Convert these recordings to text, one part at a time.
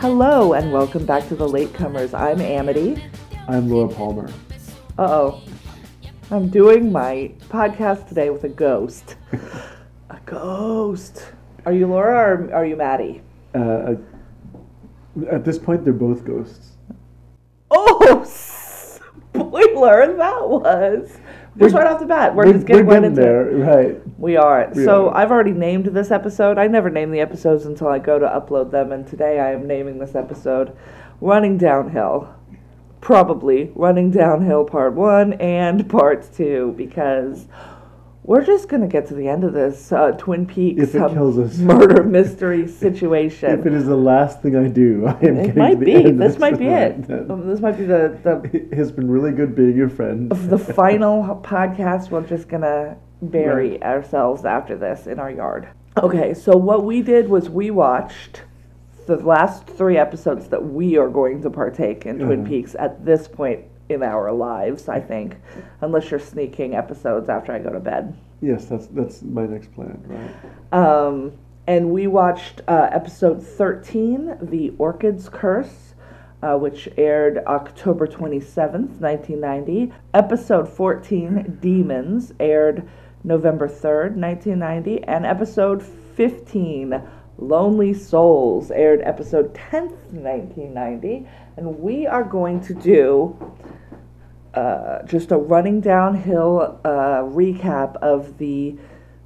Hello and welcome back to the Latecomers. I'm Amity. I'm Laura Palmer. Uh oh. I'm doing my podcast today with a ghost. a ghost. Are you Laura or are you Maddie? Uh, at this point, they're both ghosts. Oh, spoiler! That was just right off the bat. We're, just getting we're right into there, it. right? We are. We so are. I've already named this episode. I never name the episodes until I go to upload them, and today I am naming this episode "Running Downhill." Probably running downhill part one and part two because we're just gonna get to the end of this uh, Twin Peaks um, murder mystery situation. If it is the last thing I do, I am It might to the be. of This might be it. Um, This might be the, the It has been really good being your friend. the final podcast. We're just gonna bury ourselves after this in our yard. Okay, so what we did was we watched the last three episodes that we are going to partake in Twin Mhm. Peaks at this point in our lives. I think, unless you're sneaking episodes after I go to bed. Yes, that's that's my next plan, right? Um, and we watched uh, episode 13, The Orchid's Curse, uh, which aired October 27th, 1990. Episode 14, Demons, aired November 3rd, 1990. And episode 15, Lonely Souls, aired episode 10th, 1990. And we are going to do uh, just a running downhill uh, recap of the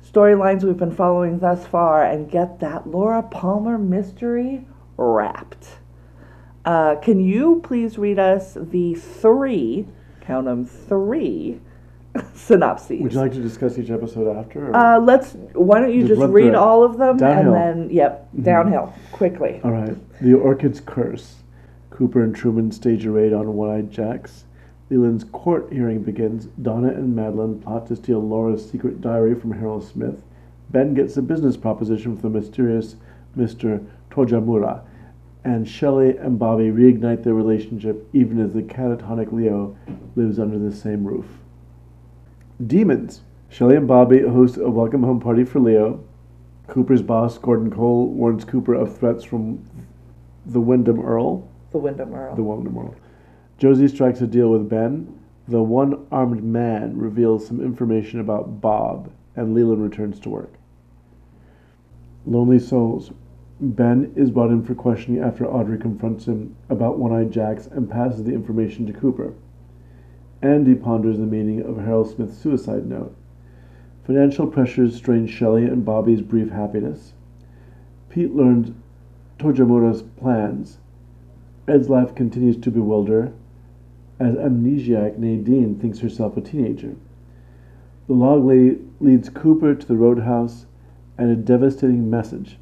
storylines we've been following thus far and get that Laura Palmer mystery wrapped. Uh, can you please read us the three, count them three, synopses? Would you like to discuss each episode after? uh, let's. Why don't you Just just, read all of them Downhill. and then, yep, downhill quickly. All right. The Orchid's Curse. Cooper and Truman stage a raid on One-Eyed Jacks. Leland's court hearing begins. Donna and Madeline plot to steal Laura's secret diary from Harold Smith. Ben gets a business proposition from the mysterious Mr. Tojamura. And Shelley and Bobby reignite their relationship even as the catatonic Leo lives under the same roof. Demons. Shelley and Bobby host a welcome home party for Leo. Cooper's boss, Gordon Cole, warns Cooper of threats from the Windom Earle. The Windom Earle. The Windom Earle. Josie strikes a deal with Ben. The one armed man reveals some information about Bob, and Leland returns to work. Lonely Souls. Ben is brought in for questioning after Audrey confronts him about One Eyed Jacks and passes the information to Cooper. Andy ponders the meaning of Harold Smith's suicide note. Financial pressures strain Shelley and Bobby's brief happiness. Pete learns Tojamura's plans. Ed's life continues to bewilder as amnesiac Nadine thinks herself a teenager. The log lady leads Cooper to the roadhouse and a devastating message,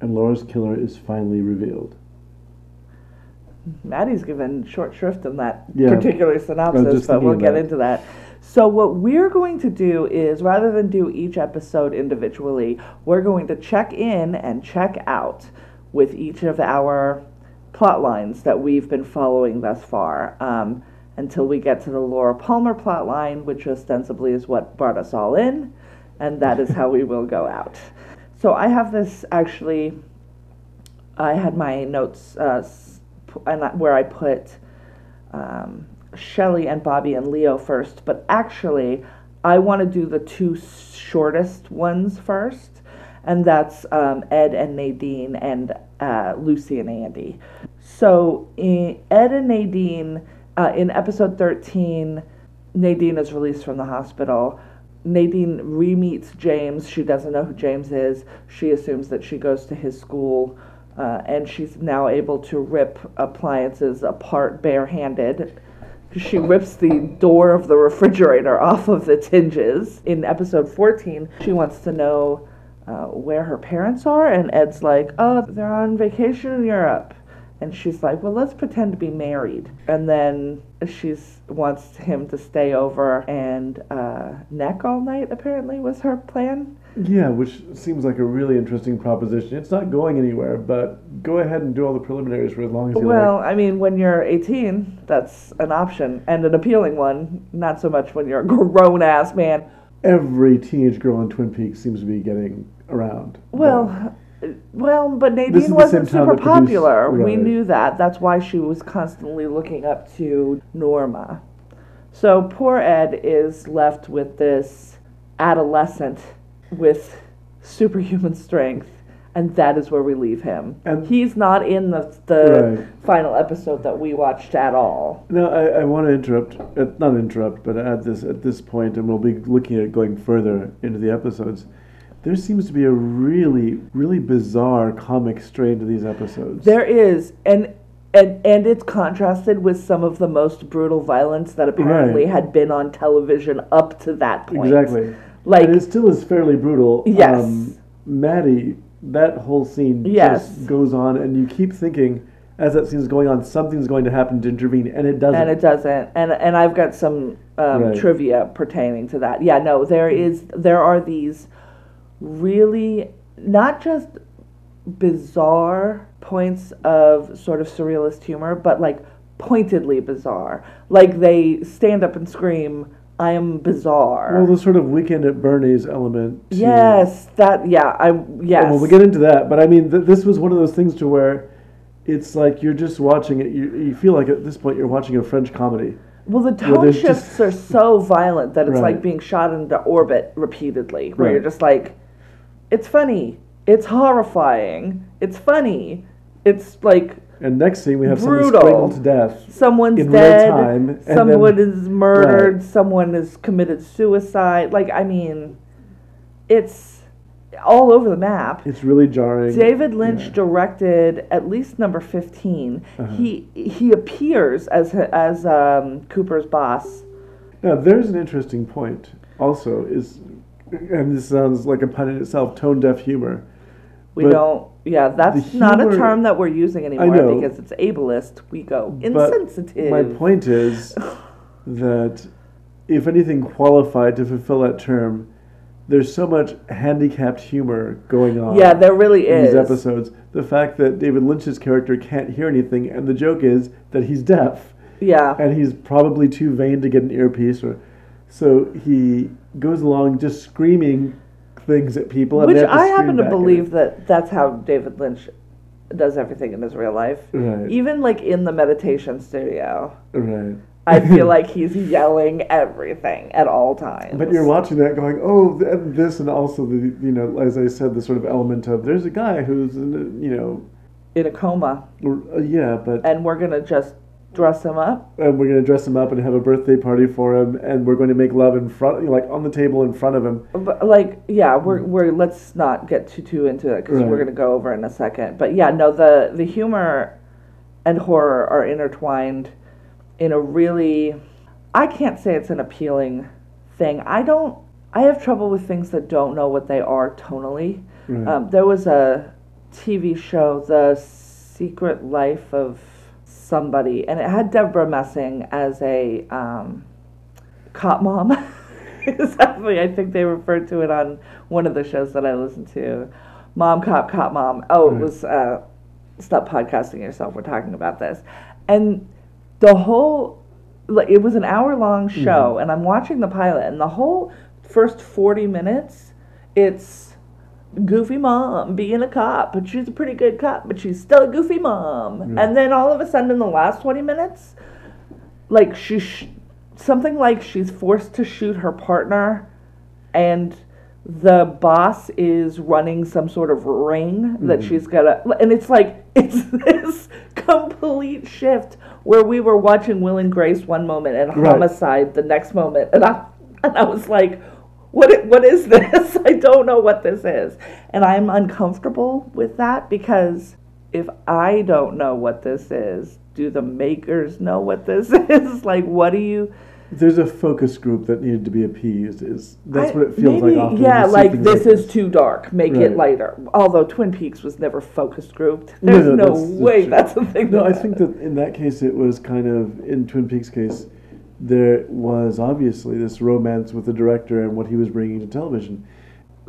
and Laura's killer is finally revealed. Maddie's given short shrift in that Yeah. particular synopsis, but we'll get into that. So, what we're going to do is rather than do each episode individually, we're going to check in and check out with each of our plot lines that we've been following thus far um, until we get to the Laura Palmer plot line, which ostensibly is what brought us all in, and that is how we will go out. So, I have this actually I had my notes uh, and where I put um, Shelly and Bobby and Leo first, but actually, I want to do the two shortest ones first, and that's um, Ed and Nadine and uh, Lucy and Andy. So, in, Ed and Nadine, uh, in episode 13, Nadine is released from the hospital. Nadine re meets James. She doesn't know who James is. She assumes that she goes to his school, uh, and she's now able to rip appliances apart barehanded. She rips the door of the refrigerator off of its hinges. In episode 14, she wants to know uh, where her parents are, and Ed's like, Oh, they're on vacation in Europe. And she's like, Well, let's pretend to be married. And then she wants him to stay over and uh, neck all night, apparently, was her plan. Yeah, which seems like a really interesting proposition. It's not going anywhere, but go ahead and do all the preliminaries for as long as you Well, like. Well, I mean, when you're 18, that's an option and an appealing one. Not so much when you're a grown ass man. Every teenage girl in Twin Peaks seems to be getting around. Well, Well, but Nadine wasn't super that produced- popular. We right. knew that. That's why she was constantly looking up to Norma. So poor Ed is left with this adolescent with superhuman strength, and that is where we leave him. And- He's not in the the Right. final episode that we watched at all. No, I, I want to interrupt, uh, not interrupt, but at this at this point, and we'll be looking at going further into the episodes. There seems to be a really, really bizarre comic strain to these episodes. There is, and and and it's contrasted with some of the most brutal violence that apparently Right. had been on television up to that point. exactly. Like and it still is fairly brutal. Yes. Um, Maddie, that whole scene Yes. just goes on, and you keep thinking, as that scene's going on, something's going to happen to intervene, and it doesn't. and it doesn't and and i've got some um, Right. trivia pertaining to that yeah no there is there are these really not just bizarre points of sort of surrealist humor but like pointedly bizarre like they stand up and scream i am bizarre well, the sort of weekend at Bernie's element. yes that yeah i yes Well, we'll get into that, but I mean, th- this was one of those things to where it's like you're just watching it. You, you feel like at this point you're watching a French comedy. Well, the tone shifts just- are so violent that it's Right. like being shot into orbit repeatedly, where you're just like, it's funny, it's horrifying, it's funny, it's like And next scene, we have someone Brutal. strangled to death. someone's In real time, someone then- is murdered, Right. someone has committed suicide. Like, I mean, it's all over the map. It's really jarring. David Lynch Yeah. directed at least number 15. Uh-huh. He he appears as as um, Cooper's boss. Now, there's an interesting point. Also, is and this sounds like a pun in itself. Tone deaf humor. We But don't. Yeah, that's the not a term that we're using anymore know. because it's ableist. We go insensitive. My point is that if anything qualified to fulfill that term, there's so much handicapped humor going on. Yeah, there really in is. these episodes. The fact that David Lynch's character can't hear anything, and the joke is that he's deaf, Yeah, and he's probably too vain to get an earpiece, or so he goes along just screaming things at people. Which to I happen to believe that that's how David Lynch does everything in his real life. Right. Even like in the meditation studio, Right. I feel like he's yelling everything at all times. But you're watching that going, oh, and this, and also the, you know, as I said, the sort of element of there's a guy who's, in a- you know, in a coma, or, uh, yeah, but and we're gonna just dress him up. and we're gonna dress him up and have a birthday party for him, and we're going to make love in front, like on the table in front of him. But like, yeah, we're we're let's not get too too into it because we're gonna go over in a second. But yeah, no, the the humor and horror are intertwined in a really, I can't say it's an appealing thing. I don't. I have trouble with things that don't know what they are tonally. Right. Um, there was a TV show, The Secret Life of Somebody, and it had Debra Messing as a um, cop mom. exactly. I think they referred to it on one of the shows that I listened to. Mom, cop, cop, mom. Oh, it was uh, Stop Podcasting Yourself. We're talking about this. And the whole, like, it was an hour long show, and I'm watching the pilot, and the whole first 40 minutes, it's goofy mom being a cop, but she's a pretty good cop, but she's still a goofy mom. Yeah. And then all of a sudden, in the last 20 minutes, like she, sh- something like she's forced to shoot her partner, and the boss is running some sort of ring that Mhm. she's gotta, and it's like it's this complete shift where we were watching Will and Grace one moment and Right. Homicide the next moment, and I and I was like, what what is this? I don't know what this is, and I'm uncomfortable with that because if I don't know what this is, do the makers know what this is? like, what do you? There's a focus group that needed to be appeased. Is that's I- what it feels maybe, like often. Yeah, like this like is too dark. Make it lighter. Although Twin Peaks was never focus grouped. No, There's no, no, that's- that's way true. that's a thing. No, I think that in that case it was kind of in Twin Peaks' case, there was obviously this romance with the director and what he was bringing to television.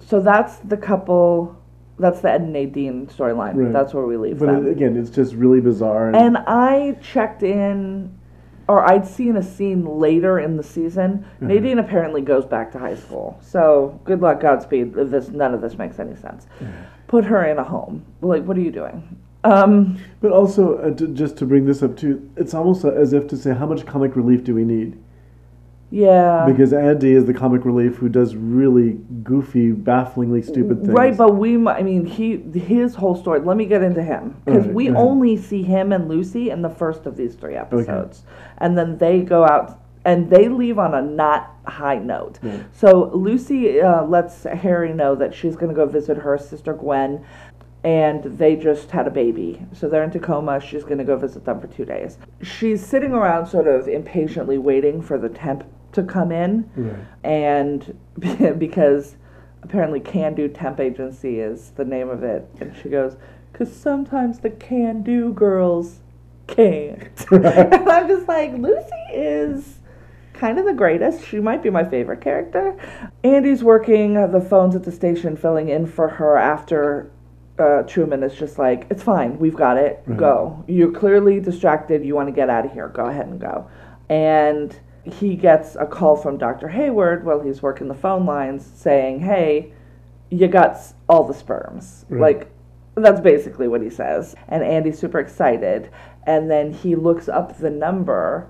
So that's the couple. That's the Ed and Nadine storyline. Right. That's where we leave But them. it, again, it's just really bizarre. And, And I checked in or I'd seen a scene later in the season. Uh-huh. Nadine apparently goes back to high school. So good luck, Godspeed. If this none of this makes any sense. Uh-huh. Put her in a home. Like, what are you doing? Um, But also, uh, to, just to bring this up too, it's almost as if to say, how much comic relief do we need? yeah. Because Andy is the comic relief who does really goofy, bafflingly stupid things. Right, but we, I mean, he, his whole story. Let me get into him because Alright, we only see him and Lucy in the first of these three episodes, and then they go out and they leave on a not high note. Yeah. So Lucy uh, lets Harry know that she's going to go visit her sister Gwen, and they just had a baby. So they're in Tacoma. She's going to go visit them for two days. She's sitting around, sort of impatiently waiting for the temp to come in Right. and because apparently can do temp agency is the name of it and she goes because sometimes the can do girls can't and i'm just like lucy is kind of the greatest she might be my favorite character andy's working the phones at the station filling in for her after uh, truman is just like it's fine we've got it Right. go you're clearly distracted you want to get out of here go ahead and go and he gets a call from Dr. Hayward while he's working the phone lines saying, Hey, you got all the sperms. Right. Like, that's basically what he says. And Andy's super excited. And then he looks up the number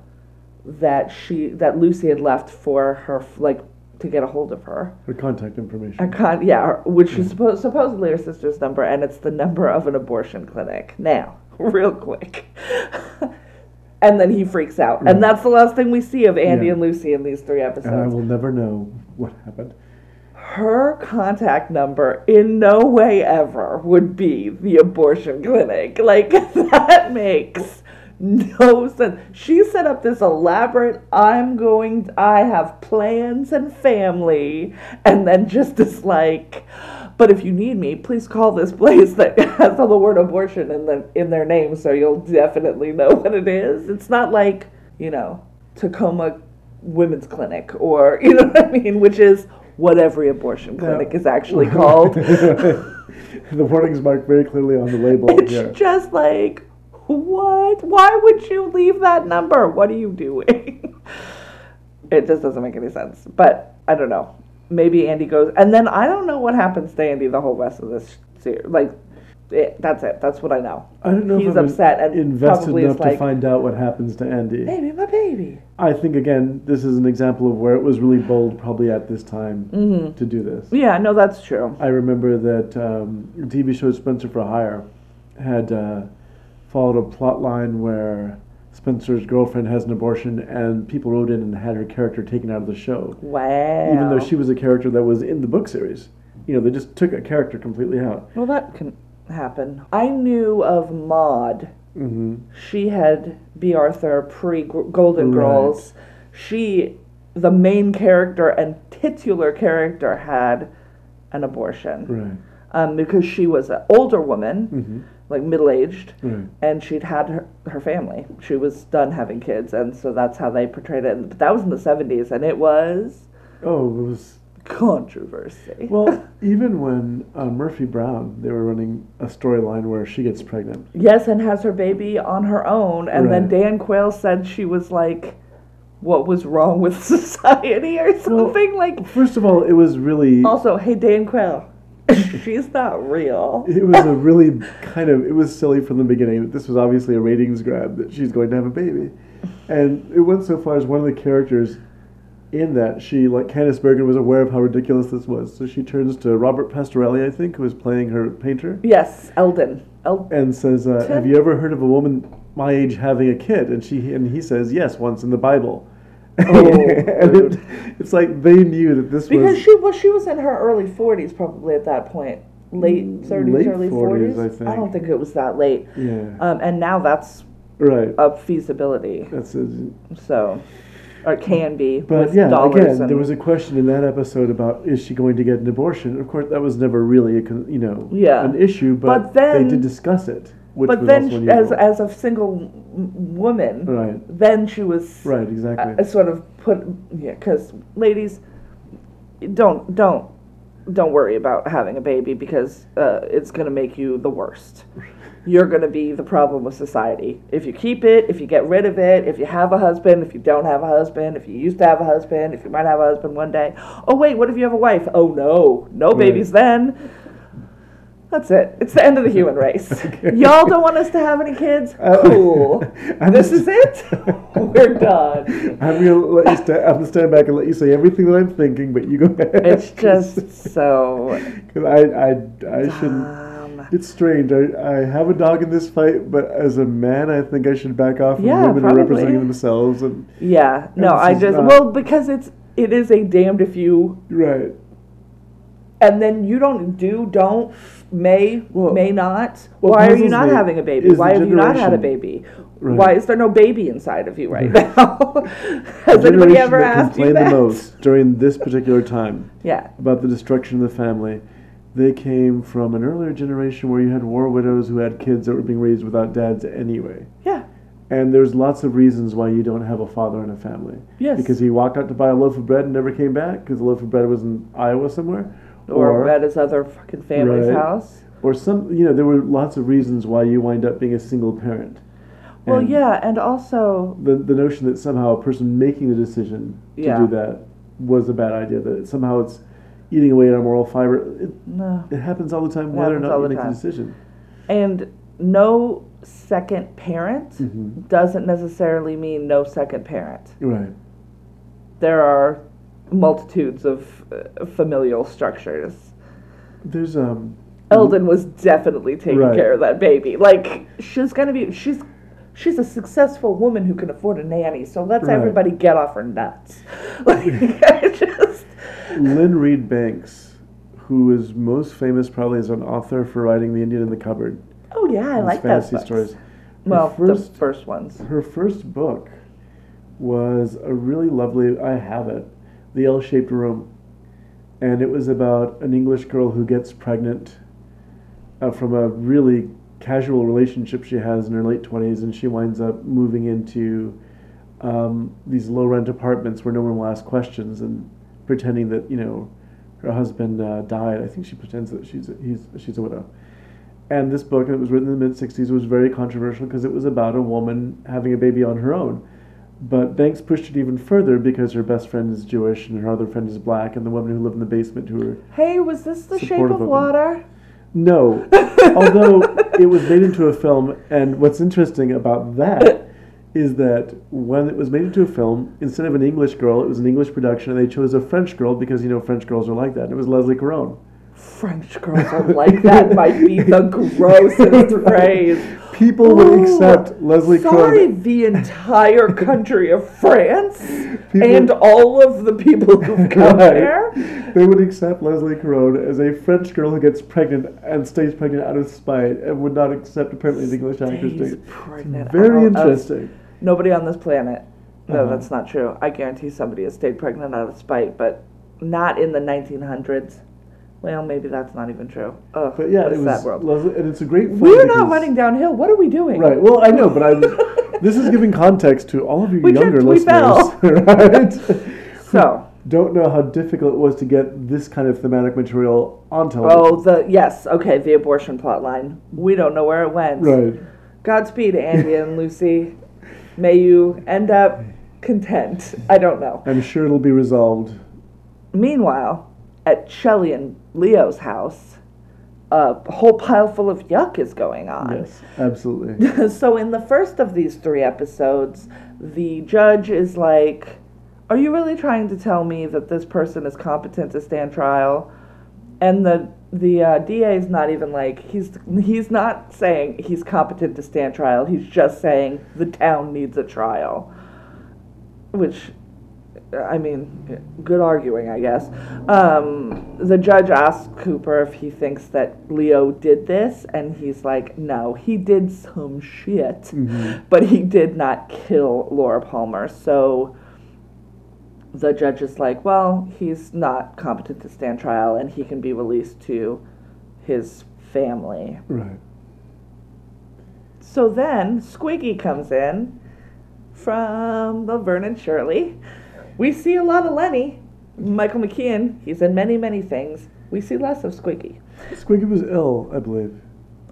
that she that Lucy had left for her like to get a hold of her. Her contact information. I can't, yeah, her- which is supposed supposedly her sister's number, and it's the number of an abortion clinic. Now, real quick. and then he freaks out. Right. And mm. that's the last thing we see of Andy Yeah. and Lucy in these three episodes. and I will never know what happened. Her contact number in no way ever would be the abortion clinic. Like, that makes no sense. She set up this elaborate, I'm going, I have plans and family, and then just is like, but if you need me, please call this place that has all the word abortion in the in their name, so you'll definitely know what it is. It's not like you know Tacoma Women's Clinic or you know what I mean, which is what every abortion clinic is actually called. the warning's marked very clearly on the label. It's yeah. just like, what? Why would you leave that number? What are you doing? it just doesn't make any sense. But I don't know. Maybe Andy goes, and then I don't know what happens to Andy the whole rest of this series. Like, it, that's it. That's what I know. I don't know He's upset and invested probably enough like, to find out what happens to Andy. baby, my baby. I think again, this is an example of where it was really bold, probably at this time, Mm-hmm. to do this. Yeah, no, that's true. I remember that um, the TV show Spencer for Hire had uh, followed a plot line where Spencer's girlfriend has an abortion, and people wrote in and had her character taken out of the show, Wow. even though she was a character that was in the book series. You know, they just took a character completely out. Well, that can happen. I knew of Maude. hmm She had Bea Arthur pre Golden Right. Girls. She, the main character and titular character, had an abortion Right. um, because she was an older woman, hmm like middle aged, Right. and she'd had her, her family. She was done having kids, and so that's how they portrayed it. But that was in the 70s, and it was Oh, it was. controversy. Well, even when uh, Murphy Brown, they were running a storyline where she gets pregnant. Yes, and has her baby on her own. And then Dan Quayle said she was like, what was wrong with society or something? like, First of all, it was really. also, hey, Dan Quayle, she's not real. It was a really kind of it was silly from the beginning. that This was obviously a ratings grab that she's going to have a baby, and it went so far as one of the characters in that she like Candice Bergen was aware of how ridiculous this was, so she turns to Robert Pastorelli, I think, who was playing her painter, Yes, Eldon. El- and says, uh, "Have you ever heard of a woman my age having a kid?" And she and he says, "Yes, once in the Bible." Oh, it, it's like they knew that this because was because she was she was in her early 40s probably at that point. Late 30s, Late early 40s, 40s. I think. don't think it was that late. yeah Um, and now that's right. a feasibility. That's a, So, or it can be. But yeah, again, there was a question in that episode about is she going to get an abortion? Of course, that was never really a you know Yeah. an issue, but, But then- they did discuss it, which but then, as as a single m- woman, right, then she was right, exactly. uh, sort of put yeah. Because ladies, don't don't don't worry about having a baby because uh, it's going to make you the worst. you're going to be the problem with society. If you keep it, if you get rid of it, if you have a husband, if you don't have a husband, if you used to have a husband, if you might have a husband one day. Oh, wait, what if you have a wife? Oh, no, no babies then. That's it. It's the end of the human race. Y'all don't want us to have any kids? Uh, cool. I'm this is it? We're done. I'm gonna let you sta- I'm gonna stand back and let you say everything that I'm thinking, but you go ahead. It's just so because I I I shouldn't. It's strange. I, I have a dog in this fight, but as a man, I think I should back off from Yeah, women are representing themselves. And Yeah. No, I just not- well because it's it is a damned if you right, and then you don't do don't may Well- may not. what Why are you puzzles not me having a baby? is the Why have you not had a generation. baby? Right. Why is there no baby inside of you right now? Has the anybody generation ever that asked you complained that? the most during this particular time Yeah. about the destruction of the family? They came from an earlier generation where you had war widows who had kids that were being raised without dads anyway. Yeah. And there's lots of reasons why you don't have a father in a family. Yes. Because he walked out to buy a loaf of bread and never came back because the loaf of bread was in Iowa somewhere. Or, at his other fucking family's Right. house. or some, you know, there were lots of reasons why you wind up being a single parent. Well, And yeah, and also The, the notion that somehow a person making the decision to Yeah. do that was a bad idea, that somehow it's eating away at our moral fiber. It, no. it happens all the time, whether or not you make the decision. And no second parent Mhm. doesn't necessarily mean no second parent. Right. There are multitudes of uh, familial structures. There's um. Eldon was definitely taking Right. care of that baby. Like she's gonna be she's she's a successful woman who can afford a nanny. So let's Right. everybody get off her nuts. Like I just Lynne Reid Banks, who is most famous probably as an author for writing The Indian in the Cupboard. oh yeah, I like fantasy those books. stories. Well, first, the first ones. her first book was a really lovely. I have it, The L-shaped Room, and it was about an English girl who gets pregnant uh, from a really casual relationship she has in her late twenties, and she winds up moving into um, these low-rent apartments where no one will ask questions, and pretending that you know her husband uh, died. I think she pretends that she's a, he's she's a widow. And this book, it was written in the mid 60s, was very controversial because it was about a woman having a baby on her own. But Banks pushed it even further because her best friend is Jewish and her other friend is black, and the woman who lived in the basement who were. Hey, was this the shape of of water? No, although it was made into a film, and what's interesting about that is that when it was made into a film, instead of an English girl, it was an English production, and they chose a French girl because, you know, French girls are like that. And it was Leslie Caron. French girls are like that might be the grossest phrase. People would Ooh, accept Leslie Sorry, Caron. the entire country of France People- and all of the people who've come Right. there. They would accept Leslie Caron as a French girl who gets pregnant and stays pregnant out of spite, and would not accept apparently the English actors. Do. pregnant Very interesting. Nobody on this planet. No, Uh-huh. that's not true. I guarantee somebody has stayed pregnant out of spite, but not in the 1900s. Well, maybe that's not even true. Ugh, But yeah, it was that world? Leslie, and it's a great. We're not running downhill. What are we doing? Right. Well, I know, but I. This is giving context to all of you We younger tripped, we listeners, fell. right? So, Don't know how difficult it was to get this kind of thematic material on television. oh, the yes, okay, the abortion plot line. We don't know where it went. Right. Godspeed, Andy and Lucy. May you end up content. I don't know. I'm sure it'll be resolved. Meanwhile, at Shelley and Leo's house, a whole pile full of yuck is going on. Yes, absolutely. so in the first of these three episodes, the judge is like, "Are you really trying to tell me that this person is competent to stand trial?" And the the uh, DA is not even like he's he's not saying he's competent to stand trial. He's just saying the town needs a trial, which. I mean, good arguing, I guess. Um, the judge asks Cooper if he thinks that Leo did this, and he's like, no, he did some shit, Mhm. but he did not kill Laura Palmer. So the judge is like, well, he's not competent to stand trial, and he can be released to his family. Right. So then Squiggy comes in from the Vernon Shirley. We see a lot of Lenny. Michael McKean, he's in many, many things. We see less of Squiggy. Squiggy was ill, I believe.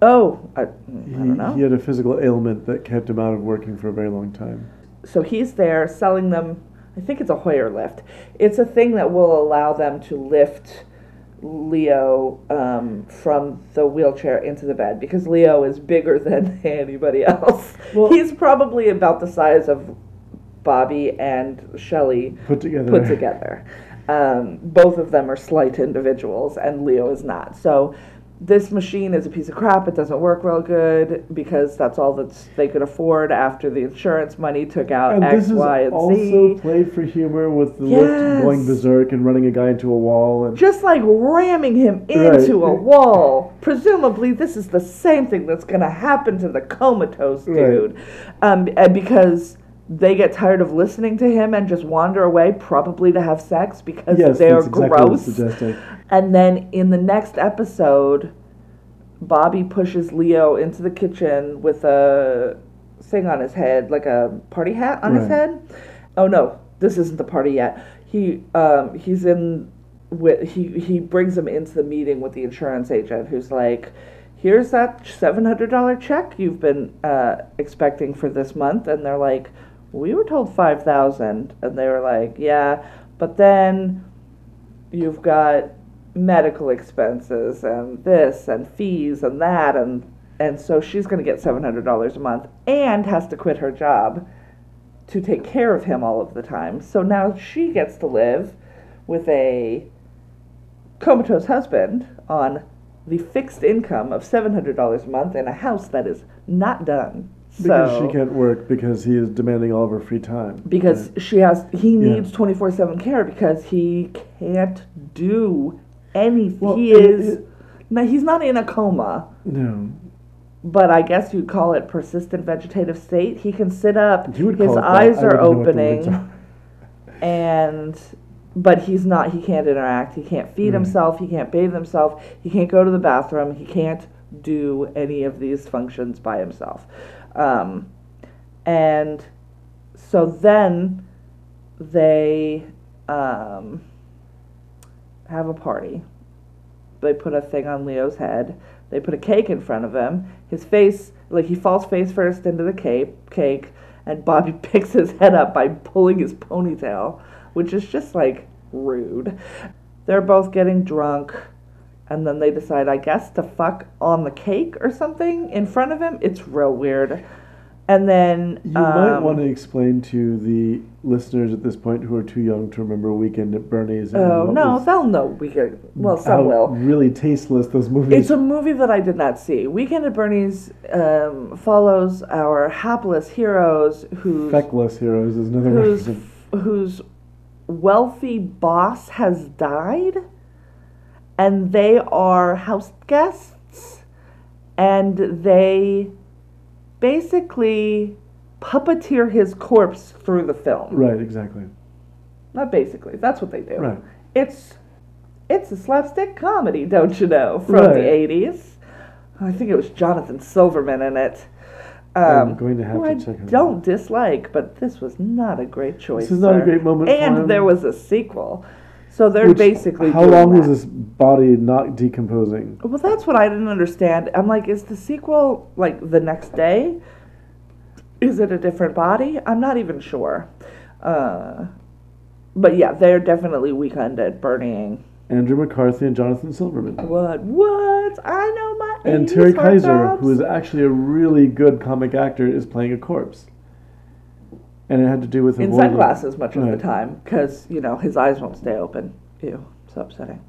Oh, I, I don't know. he had a physical ailment that kept him out of working for a very long time. so he's there selling them. I think it's a Hoyer lift. It's a thing that will allow them to lift Leo um, from the wheelchair into the bed because Leo is bigger than anybody else. Well- he's probably about the size of Bobby and Shelley Put together. put together. Um, both of them are slight individuals, and Leo is not. So this machine is a piece of crap. It doesn't work real good because that's all that they could afford after the insurance money took out X, Y, And X, this is Y, and also Z. played for humor with the Yes. lift going berserk and running a guy into a wall. And Just like ramming him Right. into a wall. Presumably, this is the same thing that's going to happen to the comatose Right. dude. Um, and because they get tired of listening to him and just wander away, probably to have sex because yes, they're that's exactly gross. And then in the next episode, Bobby pushes Leo into the kitchen with a thing on his head, like a party hat on his head. Oh no, this isn't the party yet. He um, he's in with he he brings him into the meeting with the insurance agent, who's like. Here's that seven hundred dollar check you've been uh, expecting for this month, and they're like, "We were told five thousand, and they were like, "Yeah, but then you've got medical expenses and this and fees and that and and so she's going to get $700 a month and has to quit her job to take care of him all of the time. So now she gets to live with a comatose husband on the fixed income of $700 a month in a house that is not done. Because so, she can't work because he is demanding all of her free time. because she has he needs 24/7 care because he can't do anything. Well, he is. it- no he's not in a coma, No. but I guess you'd call it persistent vegetative state. He can sit up, You would his call it that. eyes are wouldn't know what the words opening are. and but he's not he can't interact, he can't feed Right. himself, he can't bathe himself, he can't go to the bathroom, he can't do any of these functions by himself. Um, and so then they um, have a party. They put a thing on Leo's head. They put a cake in front of him. His face, like he falls face first into the cake, cake, and Bobby picks his head up by pulling his ponytail, which is just like rude. They're both getting drunk, and then they decide, I guess, to fuck on the cake or something in front of him. It's real weird. And then You might um, want to explain to the listeners at this point who are too young to remember Weekend at Bernie's. Oh no, they'll know. We could. Well, some will. Really tasteless those movies. It's a movie that I did not see. Weekend at Bernie's um, follows our hapless heroes whose Feckless Heroes is another whose whose wealthy boss has died, and they are house guests, and they basically puppeteer his corpse through the film. Right, exactly. Not basically. That's what they do. Right. It's it's a slapstick comedy, don't you know, from Right. the eighties. I think it was Jonathan Silverman in it. I'm Um, going to have to I check out. don't dislike, but this was not a great choice. This is not a great moment for And there was a sequel, so they're Which- basically How doing long was this body not decomposing? Well, that's what I didn't understand. I'm like, is the sequel like the next day? Is it a different body? I'm not even sure. Uh, but yeah, they're definitely weekend at Bernieing. Andrew McCarthy and Jonathan Silverman. What? What? I know my. And 80s Terry Kiser, who is actually a really good comic actor, is playing a corpse. And it had to do with in avoiding- sunglasses much of the Right. time because you know his eyes won't stay open. Ew, so upsetting.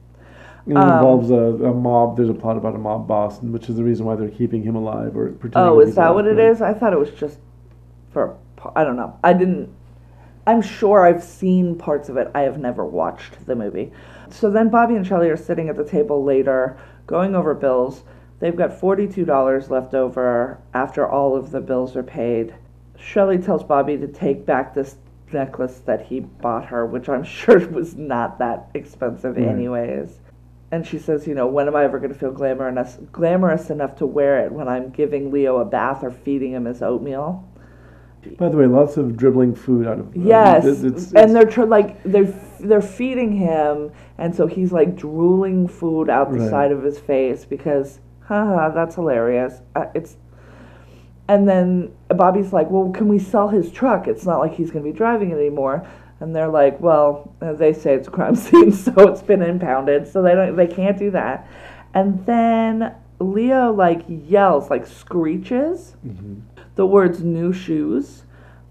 And it Um, involves a, a mob. There's a plot about a mob boss, and which is the reason why they're keeping him alive or pretending. Oh, is he's that alive, what it right? is? I thought it was just for. I don't know. I didn't. I'm sure I've seen parts of it. I have never watched the movie. So then Bobby and Shelley are sitting at the table later, going over bills. They've got $42 left over after all of the bills are paid. Shelley tells Bobby to take back this necklace that he bought her, which I'm sure was not that expensive, Right. anyways. And she says, you know, when am I ever going to feel glamorous, glamorous enough to wear it when I'm giving Leo a bath or feeding him his oatmeal? By the way, lots of dribbling food out of. Yes, it's- it's- and they're tr- like they're they're feeding him, and so he's like drooling food out the Right. side of his face because haha, that's hilarious. Uh, it's and then Bobby's like, well, can we sell his truck? It's not like he's going to be driving it anymore. And they're like, well, they say it's a crime scene, so it's been impounded, so they don't, they can't do that. And then Leo like yells, like screeches, the words "new shoes."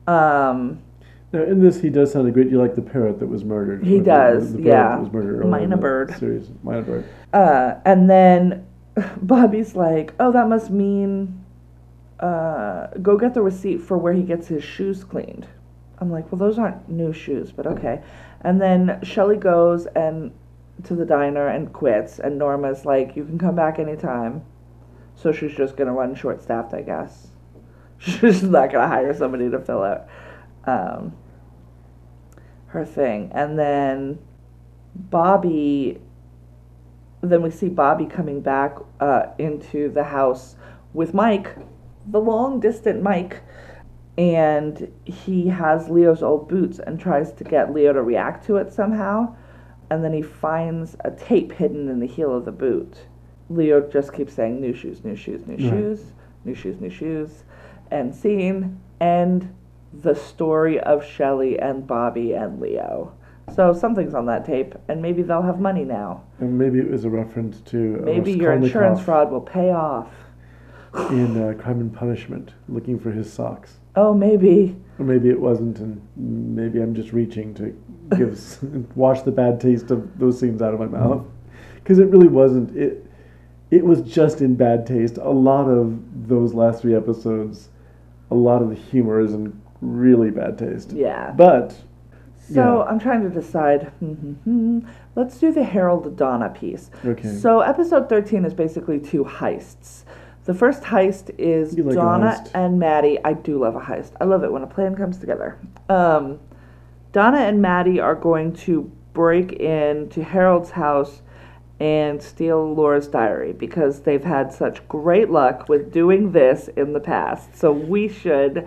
Um, Now, in this, he does sound a great. You like the parrot that was murdered. He the- does, the parrot yeah. That was murdered Myna bird. Series. Myna bird. Uh, and then Bobby's like, "Oh, that must mean uh, go get the receipt for where he gets his shoes cleaned." I'm like, "Well, those aren't new shoes, but okay." And then Shelly goes and to the diner and quits, and Norma's like, "You can come back anytime." So she's just gonna run short staffed, I guess. She's not gonna hire somebody to fill out um, her thing, and then Bobby then we see Bobby coming back uh, into the house with Mike, the long distant Mike, and he has Leo's old boots and tries to get Leo to react to it somehow. And then he finds a tape hidden in the heel of the boot. Leo just keeps saying, New shoes, new shoes, new Right. shoes, new shoes, new shoes. And scene, and the story of Shelley and Bobby and Leo. So something's on that tape, and maybe they'll have money now. And maybe it was a reference to uh, Maybe your insurance fraud will pay off. In uh, Crime and Punishment, looking for his socks. Oh, maybe. Or maybe it wasn't, and maybe I'm just reaching to give wash the bad taste of those scenes out of my mouth, because it really wasn't. It it was just in bad taste. A lot of those last three episodes, a lot of the humor is in really bad taste. Yeah. But So yeah. I'm trying to decide. Let's do the Harold Donna piece. Okay. So episode 13 is basically two heists. The first heist is like Donna heist. and Maddie. I do love a heist. I love it when a plan comes together. Um, Donna and Maddie are going to break into Harold's house and steal Laura's diary because they've had such great luck with doing this in the past. So we should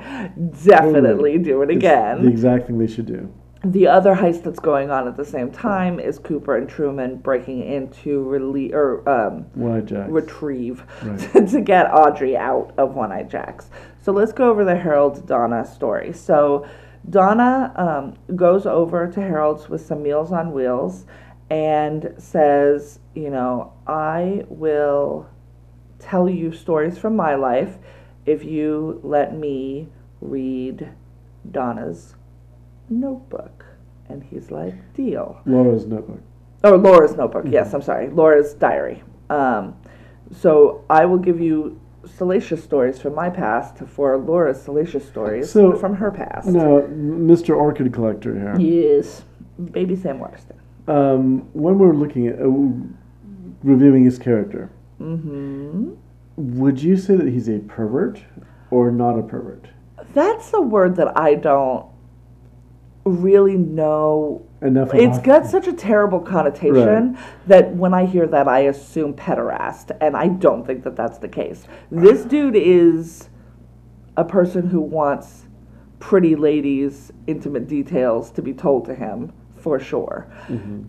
definitely do it again. the exact thing they should do. The other heist that's going on at the same time is Cooper and Truman breaking into rele- or um, One Eye Jacks. retrieve Right. to get Audrey out of One Eye Jacks. So let's go over the Harold Donna story. So Donna um, goes over to Harold's with some Meals on Wheels and says, you know, I will tell you stories from my life if you let me read Donna's notebook. And he's like, deal. Laura's notebook. Oh, Laura's notebook. Yes, I'm sorry. Laura's diary. Um, so I will give you salacious stories from my past for Laura's salacious stories So- from her past. Now, Mr. Orchid Collector here. Yes. Baby Sam Waterston. Um, when we're looking at uh, reviewing his character, hmm would you say that he's a pervert or not a pervert? That's a word that I don't really know. Enough. It's got such a terrible connotation that when I hear that, I assume pederast, and I don't think that that's the case. This dude is a person who wants pretty ladies' intimate details to be told to him, for sure.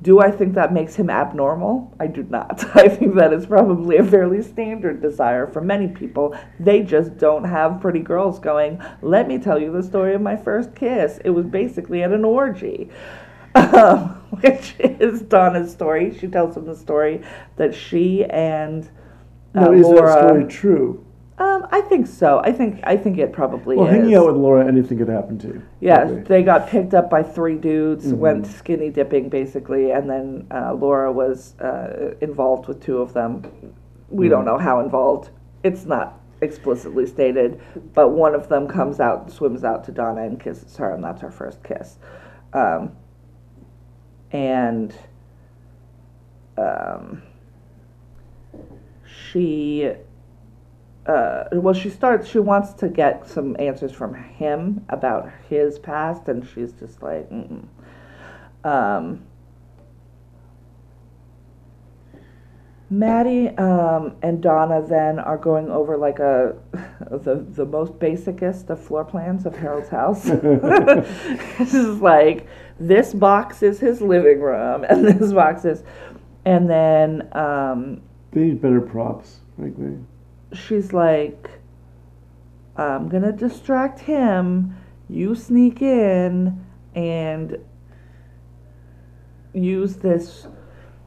Do I think that makes him abnormal? I do not. I think that is probably a fairly standard desire for many people. They just don't have pretty girls going, let me tell you the story of my first kiss. It was basically at an orgy. Um, which is Donna's story. She tells him the story that she and uh, Now, is Laura. that story true? Um, I think so. I think I think it probably Well, is. hanging out with Laura, anything could happen to you. Yeah, Probably. they got picked up by three dudes, Mhm. went skinny dipping basically, and then uh, Laura was uh, involved with two of them. We don't Mhm. know how involved. It's not explicitly stated, but one of them comes out, swims out to Donna and kisses her, and that's her first kiss. Um, and um, she uh, well, she starts. She wants to get some answers from him about his past, and she's just like, Mm-mm. um. Maddie um, and Donna then are going over like a the the most basicest of floor plans of Harold's house. this is like this box is his living room, and this box is, and then um, They need better props, frankly. She's like, I'm gonna distract him. You sneak in and use this,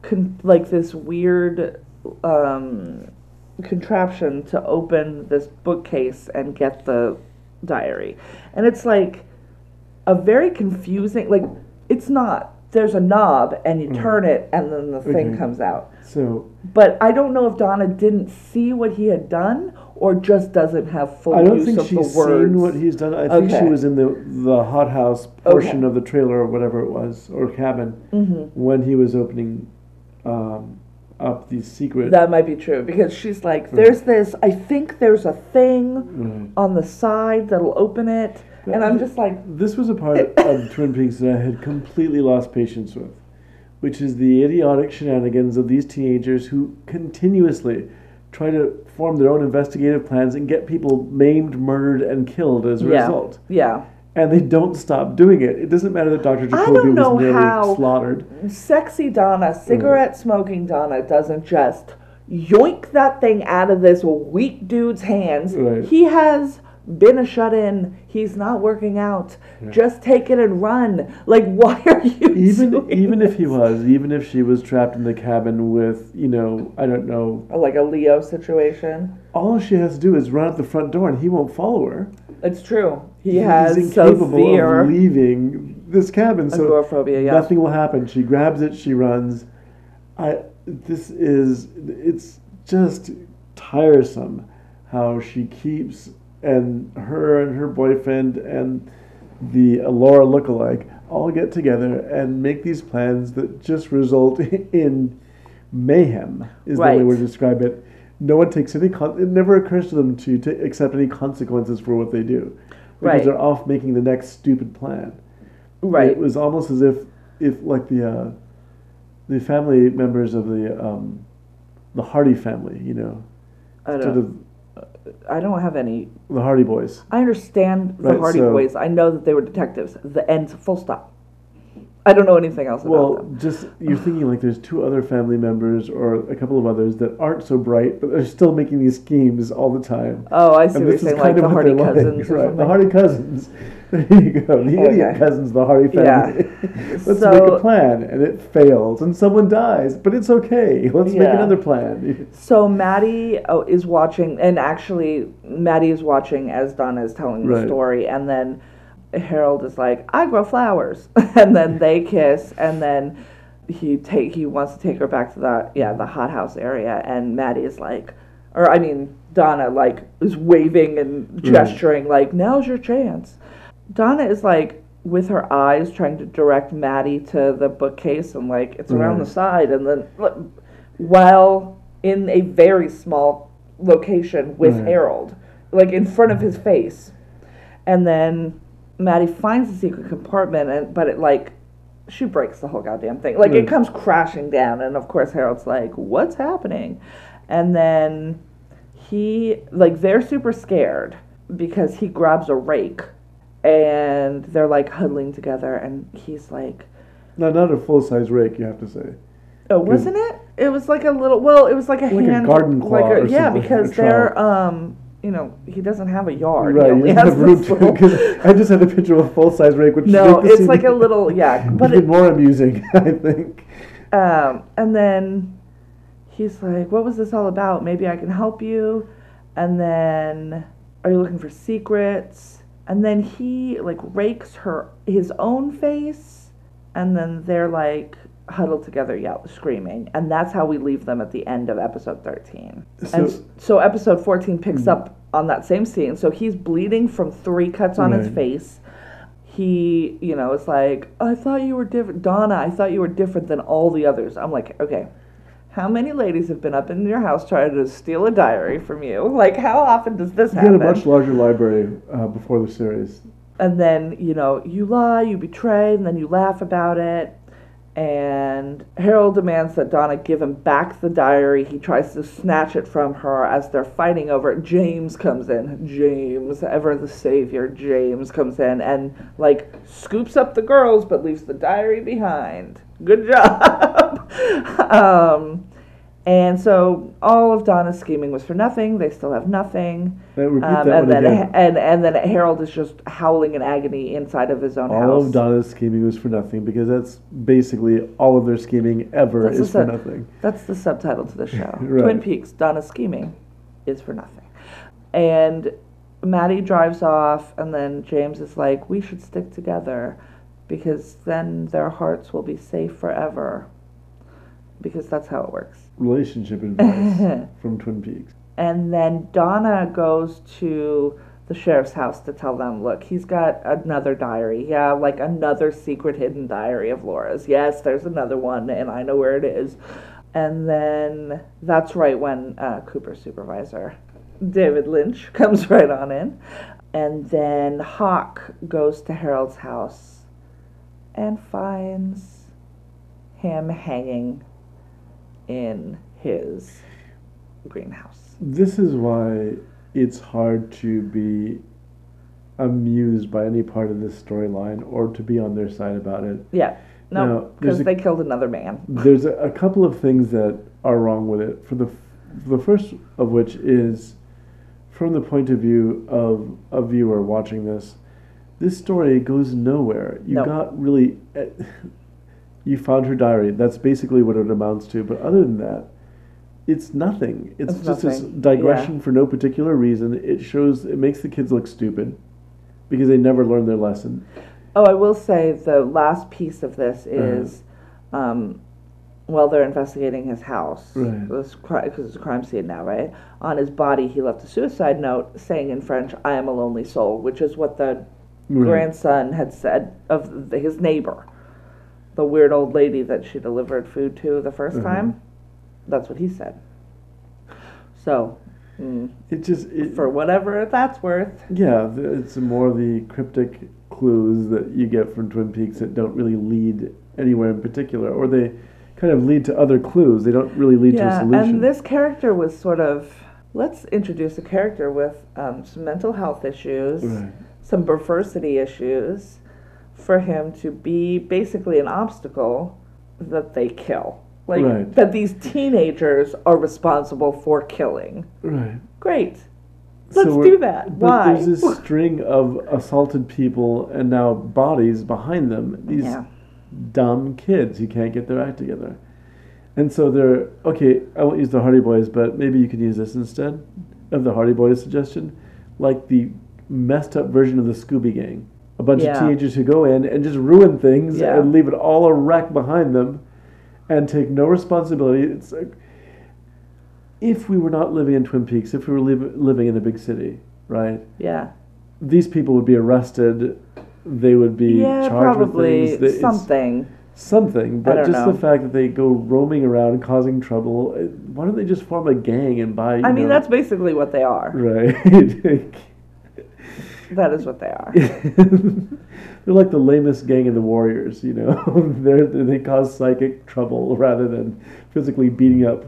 con- like this weird um, contraption to open this bookcase and get the diary. And it's like a very confusing, like, it's not. There's a knob and you Mhm. turn it and then the thing Okay. comes out. So But I don't know if Donna didn't see what he had done or just doesn't have full I don't use think of she's the words. seen what he's done. I think she Okay. was in the the hothouse portion Okay. of the trailer or whatever it was or cabin Mhm. when he was opening um, up the secret. That might be true because she's like, "There's this. I think there's a thing Right. on the side that'll open it," and I'm just like, This was a part of Twin Peaks that I had completely lost patience with, which is the idiotic shenanigans of these teenagers who continuously try to form their own investigative plans and get people maimed, murdered, and killed as a yeah, result. yeah. And they don't stop doing it. It doesn't matter that Dr. Jacoby was nearly slaughtered. Sexy Donna, mm. cigarette smoking Donna, doesn't just yoink that thing out of this weak dude's hands. Right. He has been a shut in. He's not working out. Yeah. Just take it and run. Like, why are you Even even if he was, even if she was trapped in the cabin with, you know, I don't know, oh, like a Leo situation? all she has to do is run out the front door and he won't follow her. It's true. He He's has incapable severe of leaving this cabin, so agoraphobia. Yeah. nothing will happen. She grabs it, she runs. I this is it's just tiresome how she keeps and her and her boyfriend and the Laura lookalike all get together and make these plans that just result in mayhem is the Right. only way to describe it. No one takes any con- it never occurs to them to, to accept any consequences for what they do because Right. they're off making the next stupid plan. right. It was almost as if, if like the uh, the family members of the um, the Hardy family, you know, I sort of I don't have any. the Hardy Boys. I understand the Right, Hardy so- Boys. I know that they were detectives. The end. Full stop. I don't know anything else about them. Well, just you're thinking like there's two other family members or a couple of others that aren't so bright, but they're still making these schemes all the time. Oh, I see And what you're saying, kind like the Hardy they're like, cousins right? The Hardy cousins. There you go. The idiot Okay. cousins, the Hardy family. Let's make a plan, and it fails, and someone dies, but it's okay. Let's make another plan. So Maddy oh, is watching, and actually Maddy is watching as Donna is telling the Right. story, and then Harold is like, "I grow flowers," and then they kiss, and then he take he wants to take her back to the yeah the hothouse area, and Maddy is like, or I mean Donna like is waving and gesturing like, "Now's your chance." Donna is like with her eyes trying to direct Maddy to the bookcase, and like it's around mm. the side, and then look, while in a very small location with Right. Harold, like in front of his face. And then Maddy finds the secret compartment, and but it like she breaks the whole goddamn thing. Like it mm. comes crashing down, and of course Harold's like, "What's happening?" And then he like they're super scared because he grabs a rake, and they're like huddling together, and he's like. No, not a full size rake, you have to say. Oh, wasn't it? It was like a little. Well, it was like a Like a hand, garden claw like a, yeah, because a they're um, you know, he doesn't have a yard. Right, he has have room to. I just had a picture of a full size rake, which No, it's like a little yeah, but even it, more amusing, I think. um, and then he's like, "What was this all about? Maybe I can help you." And then, are you looking for secrets? And then he like rakes her his own face, and then they're like huddled together, yell, screaming, and that's how we leave them at the end of episode thirteen. So, and so episode 14 picks hmm. up on that same scene. So he's bleeding from three cuts on his face. He, you know, it's like, I thought you were different. Donna, I thought you were different than all the others. I'm like, okay, how many ladies have been up in your house trying to steal a diary from you? Like, how often does this happen? you had a much larger library uh, before the series. and then, you know, you lie, you betray, and then you laugh about it. And Harold demands that Donna give him back the diary. He tries to snatch it from her as they're fighting over it. James comes in. James, ever the savior, James comes in and, like, scoops up the girls but leaves the diary behind. Good job. um, And so all of Donna's scheming was for nothing. They still have nothing. Repeat Um, and one then again. and and then Harold is just howling in agony inside of his own house. all house. of Donna's scheming was for nothing because that's basically all of their scheming ever That's is the for nothing. That's the subtitle to the show. Right. Twin Peaks, Donna's scheming is for nothing. And Maddy drives off, and then James is like, We should stick together because then their hearts will be safe forever. Because that's how it works. Relationship advice from Twin Peaks. And then Donna goes to the sheriff's house to tell them, look, he's got another diary. Yeah, like another secret hidden diary of Laura's. Yes, there's another one, and I know where it is. And then that's right when uh, Cooper's supervisor, David Lynch, comes right on in. And then Hawk goes to Harold's house and finds him hanging in his greenhouse. This is why it's hard to be amused by any part of this storyline or to be on their side about it. Yeah. No, because they killed another man. There's a, a couple of things that are wrong with it. For the f- the first of which is from the point of view of a viewer watching this, this story goes nowhere. You No. got really eh, you found her diary. That's basically what it amounts to. But other than that, it's nothing. It's, It's just this nothing. digression for no particular reason. It shows it makes the kids look stupid because they never learn their lesson. Oh, I will say the last piece of this Uh-huh. is, um, while they're investigating his house, Right. because it's a crime scene now, right? On his body, he left a suicide note saying in French, "I am a lonely soul," which is what the Right. grandson had said of his neighbor, the weird old lady that she delivered food to the 1st Uh-huh. time. That's what he said. So, mm, It just it, for whatever that's worth. Yeah, it's more the cryptic clues that you get from Twin Peaks that don't really lead anywhere in particular, or they kind of lead to other clues. They don't really lead to a solution. and this character was sort of. Let's introduce a character with um, some mental health issues, Right. Some perversity issues, for him to be basically an obstacle that they kill. Like, Right. that these teenagers are responsible for killing. Right. Great. Let's we're- do that. But Why? there's this string of assaulted people and now bodies behind them. These Yeah. dumb kids who can't get their act together. And so they're okay. I won't use the Hardy Boys, but maybe you can use this instead of the Hardy Boys suggestion, like the messed up version of the Scooby Gang. A bunch Yeah. of teenagers who go in and just ruin things Yeah. and leave it all a wreck behind them, and take no responsibility. It's like if we were not living in Twin Peaks, if we were liv- living in a big city, right? yeah. These people would be arrested. They would be Yeah, charged probably with things. something. something, but just know. the fact that they go roaming around causing trouble. uh, Why don't they just form a gang and buy? you I mean, know- that's basically what they are. right. That is what they are. They're like the lamest gang in the Warriors, you know. They're, they cause psychic trouble rather than physically beating up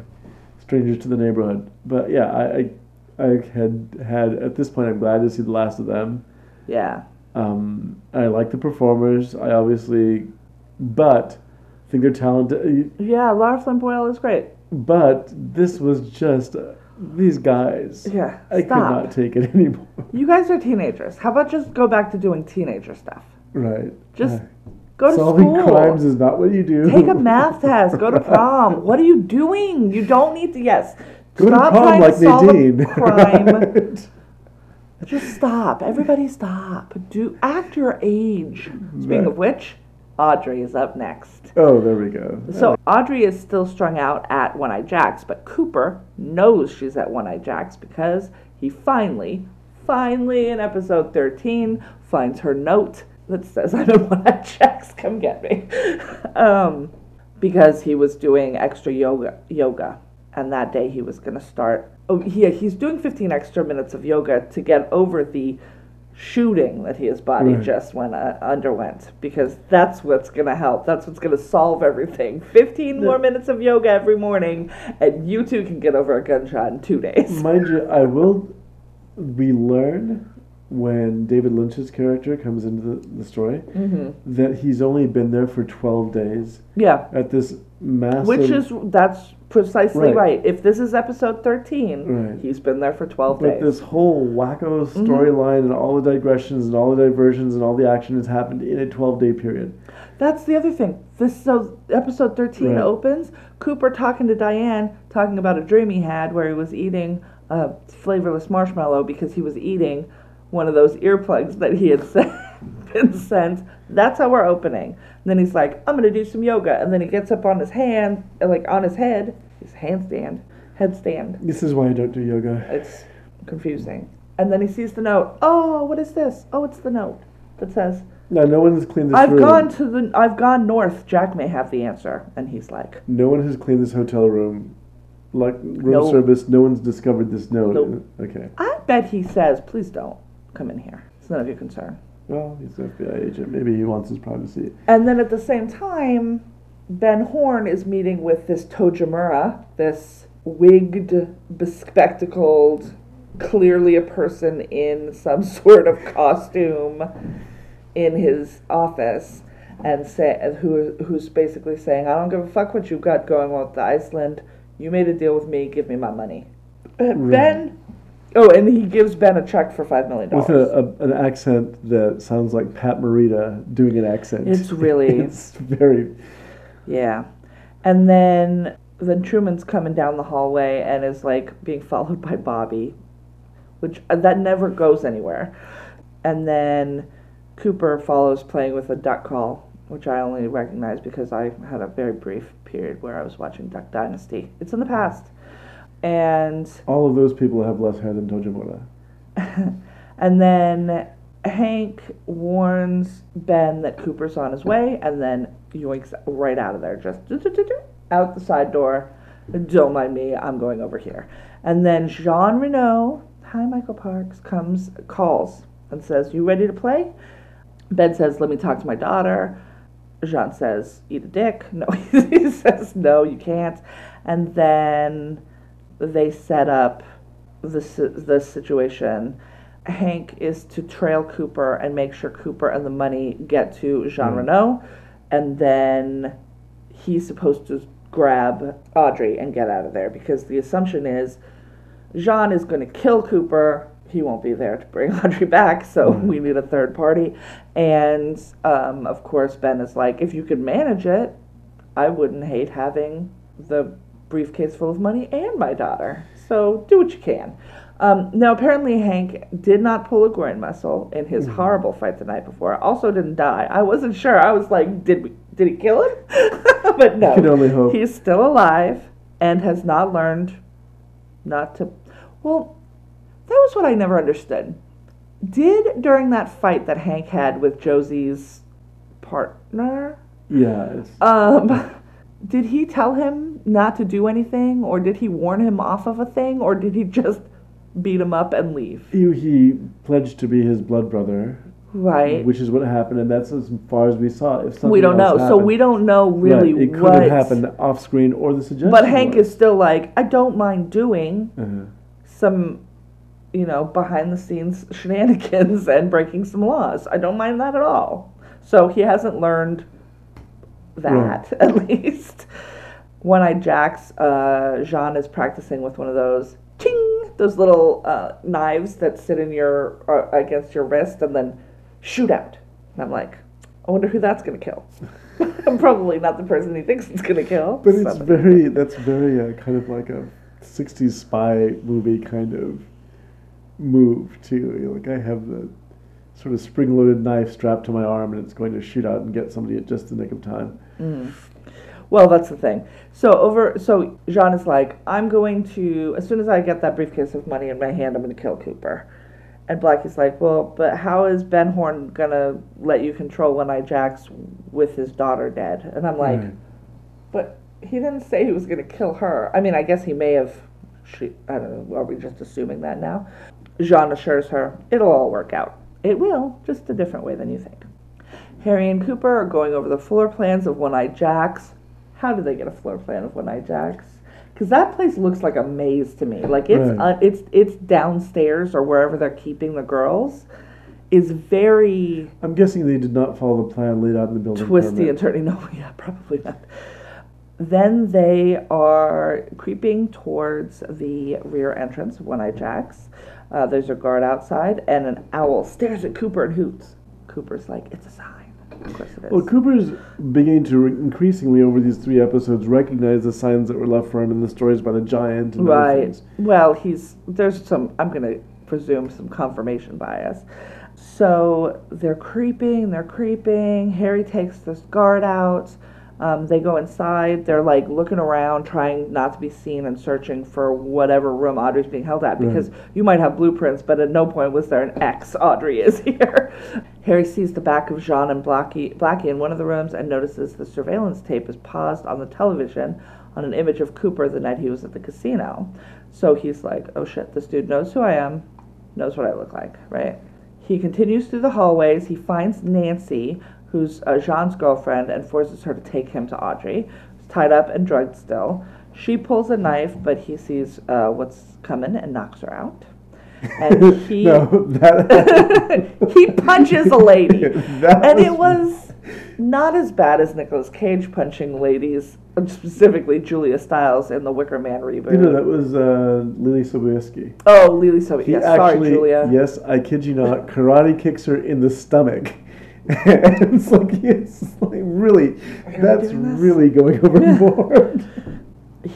strangers to the neighborhood. But yeah, I, I, I had had at this point. I'm glad to see the last of them. Yeah. Um, I like the performers. I obviously, but I think they're talented. Yeah, Lara Flynn Boyle is great. But this was just uh, these guys. Yeah. I could Stop. not take it anymore. You guys are teenagers. How about just go back to doing teenager stuff? Right. Just Uh, go to solving school. crimes is not what you do. Take a math test. Go to prom. What are you doing? You don't need to. Yes. Go stop to prom like Nadine. crime. Just stop. Everybody stop. Do act your age. Speaking Right. of which, Audrey is up next. oh, there we go. So Audrey is still strung out at One Eye Jacks, but Cooper knows she's at One Eye Jacks because he finally, finally in episode 13 finds her note that says, I'm at One Eye Jacks, come get me. um, because he was doing extra yoga, yoga, and that day he was going to start. Oh, yeah, he's doing 15 extra minutes of yoga to get over the shooting that his body Right. just went uh, underwent because that's what's going to help. That's what's going to solve everything. 15 more minutes of yoga every morning and you two can get over a gunshot in 2 days. Mind you, I will. We learn when David Lynch's character comes into the, the story hmm that he's only been there for 12 days Yeah. at this massive. Which is that's precisely Right. right. If this is episode 13, Right. he's been there for 12 But days. this whole wacko Mm-hmm. storyline and all the digressions and all the diversions and all the action has happened in a 12 day period. That's the other thing. This so episode 13 Right. opens Cooper talking to Diane, talking about a dream he had where he was eating a flavorless marshmallow because he was eating one of those earplugs that he had sent, been sent. That's how we're opening. And then he's like, "I'm gonna do some yoga," and then he gets up on his hand, like on his head, his handstand, headstand. This is why I don't do yoga. It's confusing. And then he sees the note. Oh, what is this? Oh, it's the note that says, Now, no one has cleaned this I've room. gone to the I've gone north. Jack may have the answer. And he's like, No one has cleaned this hotel room. Like room service, no one's discovered this note. Nope. Okay. I bet he says, please don't come in here. It's none of your concern. Well, he's an FBI agent. Maybe he wants his privacy. And then at the same time, Ben Horne is meeting with this Tojamura, this wigged, bespectacled, clearly a person in some sort of costume in his office, and say who who's basically saying, "I don't give a fuck what you've got going on with Iceland. You made a deal with me. Give me my money." Ben. Oh, and he gives Ben a check for five million With dollars. a, a, an accent that sounds like Pat Morita doing an accent. It's really- it's very. Yeah. And then then Truman's coming down the hallway and is like being followed by Bobby, which uh, that never goes anywhere. And then Cooper follows playing with a duck call, which I only recognize because I had a very brief period where I was watching Duck Dynasty. It's in the past. And All of those people have less hair than Tojamura. and then Hank warns Ben that Cooper's on his way, and then yoinks right out of there, just out the side door. Don't mind me, I'm going over here. And then Jean Renault, hi Michael Parks, comes, calls, and says, You ready to play? Ben says, Let me talk to my daughter. Jean says, Eat a dick. No, he says, No, you can't. And then they set up the, the situation. Hank is to trail Cooper and make sure Cooper and the money get to Jean Mm. Renault, and then he's supposed to grab Audrey and get out of there because the assumption is Jean is going to kill Cooper. He won't be there to bring Audrey back, so Mm. we need a third party. And um, of course, Ben is like, if you could manage it, I wouldn't hate having the briefcase full of money and my daughter. So do what you can. Um, now, apparently, Hank did not pull a groin muscle in his horrible fight the night before. Also, didn't die. I wasn't sure. I was like, did we? Did he kill him? but no, You can only hope. he's still alive and has not learned not to. Well, that was what I never understood. Did during that fight that Hank had with Josie's partner, Yes. Um, did he tell him not to do anything, or did he warn him off of a thing, or did he just beat him up and leave? he, he pledged to be his blood brother, Right. which is what happened, and that's as far as we saw. If something we don't know, else so we don't know really Right, It could what. have happened off screen, or the suggestion. But Hank was. is still like, I don't mind doing Uh-huh. some, you know, behind the scenes shenanigans and breaking some laws. I don't mind that at all. So he hasn't learned that, at least. One Eye Jack's, uh, Jean is practicing with one of those, ting, those little uh, knives that sit in your, uh, against your wrist and then shoot out. And I'm like, I wonder who that's going to kill. I'm probably not the person he thinks it's going to kill. But it's Somebody. very, that's very uh, kind of like a 60s spy movie kind of move, too. Like, I have the sort of spring loaded knife strapped to my arm and it's going to shoot out and get somebody at just the nick of time. Well, that's the thing. So over, so Jean is like, I'm going to, as soon as I get that briefcase of money in my hand, I'm going to kill Cooper. And Blackie's like, well, but how is Ben Horne gonna let you control One Eye Jacks with his daughter dead? And I'm like, Right. but he didn't say he was gonna kill her. I mean, I guess he may have. She, I don't know. Are we just assuming that now? Jean assures her it'll all work out. It will, just a different way than you think. Harry and Cooper are going over the floor plans of One Eye Jacks. How did they get a floor plan of One Eye Jacks? Because that place looks like a maze to me. Like it's Right. uh, it's it's downstairs or wherever they're keeping the girls, is very I'm guessing they did not follow the plan laid out in the building twisty permit. and turny. No, yeah, probably not. Then they are creeping towards the rear entrance of One Eye Jack's. Uh, there's a guard outside, and an owl stares at Cooper and hoots. Cooper's like, it's a sign. Of course it is. Well, Cooper's beginning to increasingly over these three episodes recognize the signs that were left for him in the stories by the giant and Right. Well, he's there's some. I'm gonna presume some confirmation bias. So they're creeping. They're creeping. Harry takes this guard out. Um, they go inside. They're like looking around, trying not to be seen and searching for whatever room Audrey's being held at because you might have blueprints, but at no point was there an X. Audrey is here. Harry sees the back of Jean and Blackie, Blackie in one of the rooms and notices the surveillance tape is paused on the television on an image of Cooper the night he was at the casino. So he's like, oh shit, this dude knows who I am, knows what I look like, right? He continues through the hallways. He finds Nancy, who's uh, Jean's girlfriend, and forces her to take him to Audrey, who's tied up and drugged still. She pulls a knife, but he sees uh, what's coming and knocks her out. And he no, that, he punches a lady, and it was- was not as bad as Nicolas Cage punching ladies, specifically Julia Stiles in the Wicker Man reboot. you know, that was uh, Leelee Sobieski. oh, Leelee Sobieski. Yes, sorry, Julia. yes, I kid you not, karate kicks her in the stomach. it's like, it's like really, that's really going overboard.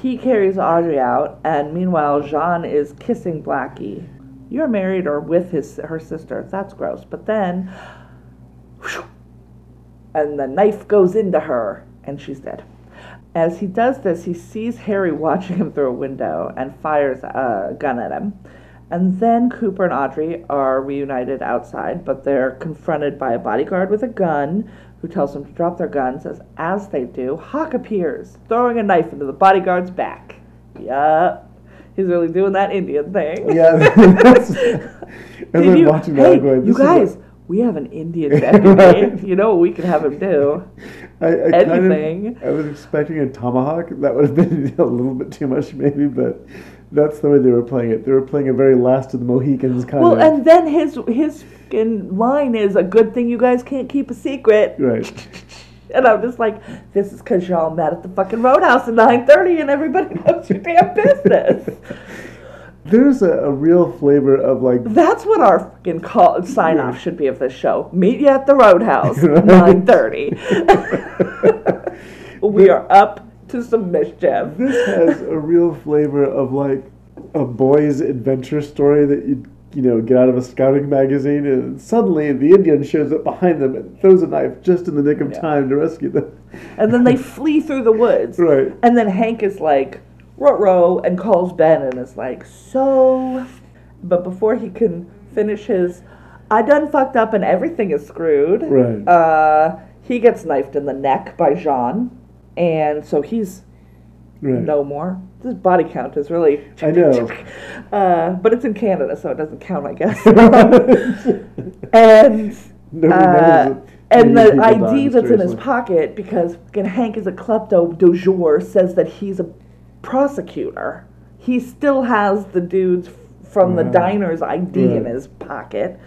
He carries Audrey out, and meanwhile, Jean is kissing Blackie. You're married or with his her sister. That's gross. But then, and the knife goes into her, and she's dead. As he does this, he sees Harry watching him through a window and fires a gun at him. And then Cooper and Audrey are reunited outside, but they're confronted by a bodyguard with a gun who tells them to drop their guns. As, as they do, Hawk appears, throwing a knife into the bodyguard's back. Yup. He's really doing that Indian thing. yeah, as Did you, watching that, hey, going, you guys, we have an Indian deputy. you know what we can have him do? I, I kind anything. of, I was expecting a tomahawk. That would have been a little bit too much, maybe, but that's the way they were playing it. They were playing a very Last of the Mohicans kind Well, of. Well, and then his his line is a good thing you guys can't keep a secret. right. And I'm just like, this is because you're all met at the fucking roadhouse at 9:30, and everybody knows your damn business. There's a, a real flavor of like That's what our fucking call sign off should be of this show. Meet you at the roadhouse, 9:30. we are up to some mischief. this has a real flavor of like a boy's adventure story that you you know get out of a scouting magazine and suddenly the Indian shows up behind them and throws a knife just in the nick of Yeah. time to rescue them. And then they flee through the woods. Right. And then Hank is like, row and calls Ben and is like, so. But before he can finish his, I done fucked up and everything is screwed. Right. Uh, he gets knifed in the neck by Jean. And so he's Right. no more. This body count is really. I know. Uh, but it's in Canada, so it doesn't count, I guess. and uh, and the ID that's in his pocket, because Hank is a klepto du jour, says that he's a prosecutor. He still has the dude's from the diner's ID in his pocket.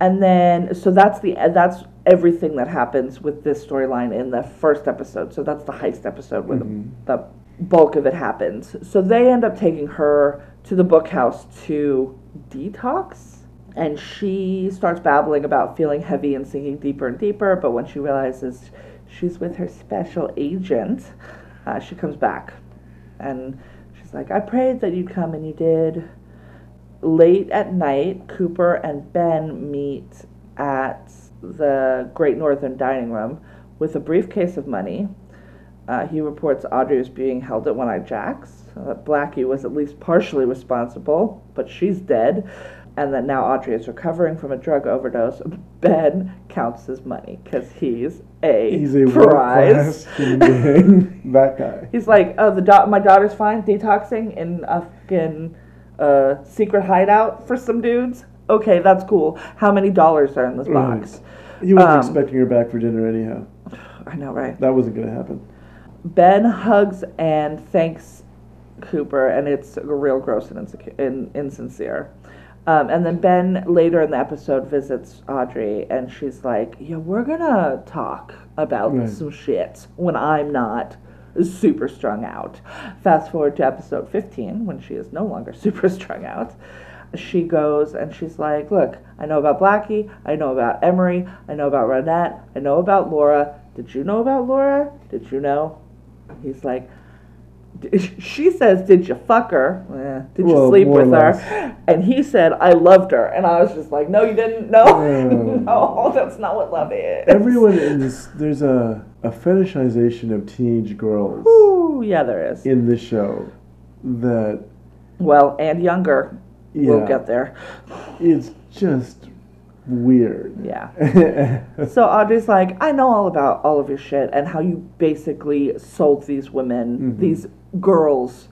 And then, so that's the that's everything that happens with this storyline in the first episode. So that's the heist episode where Mm-hmm. the, the bulk of it happens. So they end up taking her to the bookhouse to detox. And she starts babbling about feeling heavy and sinking deeper and deeper. But when she realizes she's with her special agent, uh, she comes back. And she's like, I prayed that you'd come, and you did. Late at night, Cooper and Ben meet at the Great Northern Dining Room with a briefcase of money. Uh, he reports Audrey is being held at One Eye Jack's. Uh, that Blackie was at least partially responsible, but she's dead. And that now Audrey is recovering from a drug overdose. Ben counts his money because he's a He's a prize. that guy. He's like, oh, the da- my daughter's fine, detoxing in a fucking uh, secret hideout for some dudes. Okay, that's cool. How many dollars are in this Right. box? He wasn't Um, expecting her back for dinner anyhow. I know, right? That wasn't going to happen. Ben hugs and thanks Cooper, and it's real gross and, and insincere. Um, and then Ben later in the episode visits Audrey, and she's like, "Yeah, we're gonna talk about Right. some shit when I'm not super strung out. Fast forward to episode 15 when she is no longer super strung out. She goes and she's like, Look, I know about Blackie, I know about Emory, I know about Ronette, I know about Laura. Did you know about Laura? Did you know? He's like, she says, "Did you fuck her? Eh, did you Well, sleep with her?" And he said, "I loved her." And I was just like, "No, you didn't. No, Mm. no, that's not what love is." Everyone in this, there's a, a fetishization of teenage girls Ooh, yeah, there is. in this show that Well, and younger. Yeah, We'll get there. it's just weird. Yeah. So Audrey's like, I know all about all of your shit and how you basically sold these women, Mhm. these girls,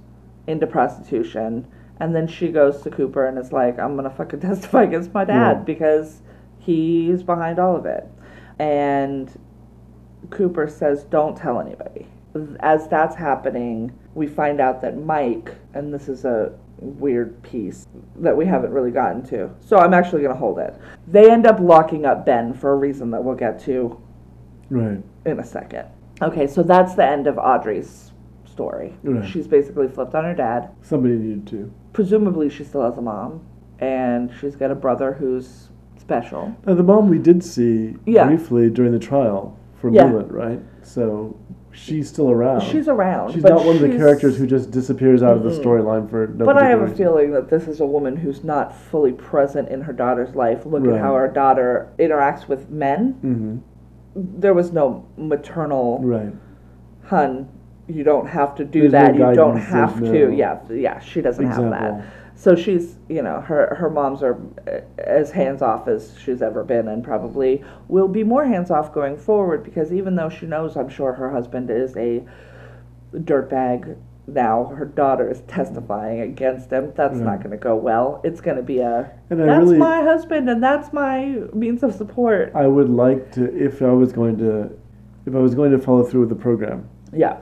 into prostitution. And then she goes to Cooper and is like, I'm gonna fucking testify against my dad Yeah. because he's behind all of it. And Cooper says, Don't tell anybody. As that's happening, we find out that Mike, and this is a weird piece that we haven't really gotten to. So I'm actually going to hold it. They end up locking up Ben for a reason that we'll get to right. in a second. Okay, so that's the end of Audrey's story. Right. She's basically flipped on her dad. Somebody needed to. Presumably, she still has a mom, and she's got a brother who's special. Now, the mom we did see Yeah. briefly during the trial for Yeah. Leland, right? So she's still around. She's around. She's not one of the she's- characters who just disappears out of the storyline for no But I have a reason. feeling that this is a woman who's not fully present in her daughter's life. Look Right. at how her daughter interacts with men. Mhm. There was no maternal Right. hun. You don't have to do There's no that. you don't guidance, have there's to. no Yeah, yeah. She doesn't have Example. So she's, you know, her her moms are uh, as hands off as she's ever been, and probably will be more hands off going forward because even though she knows, I'm sure her husband is a dirtbag. Now her daughter is testifying against him. That's not going to go well. It's going to be a And that's really- my husband and that's my means of support. I would like to, if I was going to, if I was going to follow through with the program, Yeah,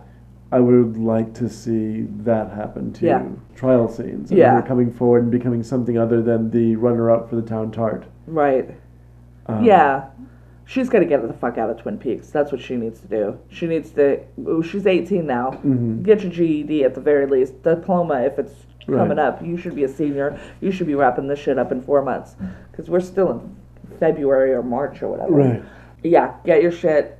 I would like to see that happen too. Yeah. Trial scenes. and Yeah. coming forward and becoming something other than the runner-up for the town tart. right. Um, Yeah. She's got to get the fuck out of Twin Peaks. That's what she needs to do. She needs to. She's 18 now. Mhm. Get your GED at the very least. Diploma if it's Right. coming up. You should be a senior. You should be wrapping this shit up in four months. Because we're still in February or March or whatever. Right. Yeah. Get your shit.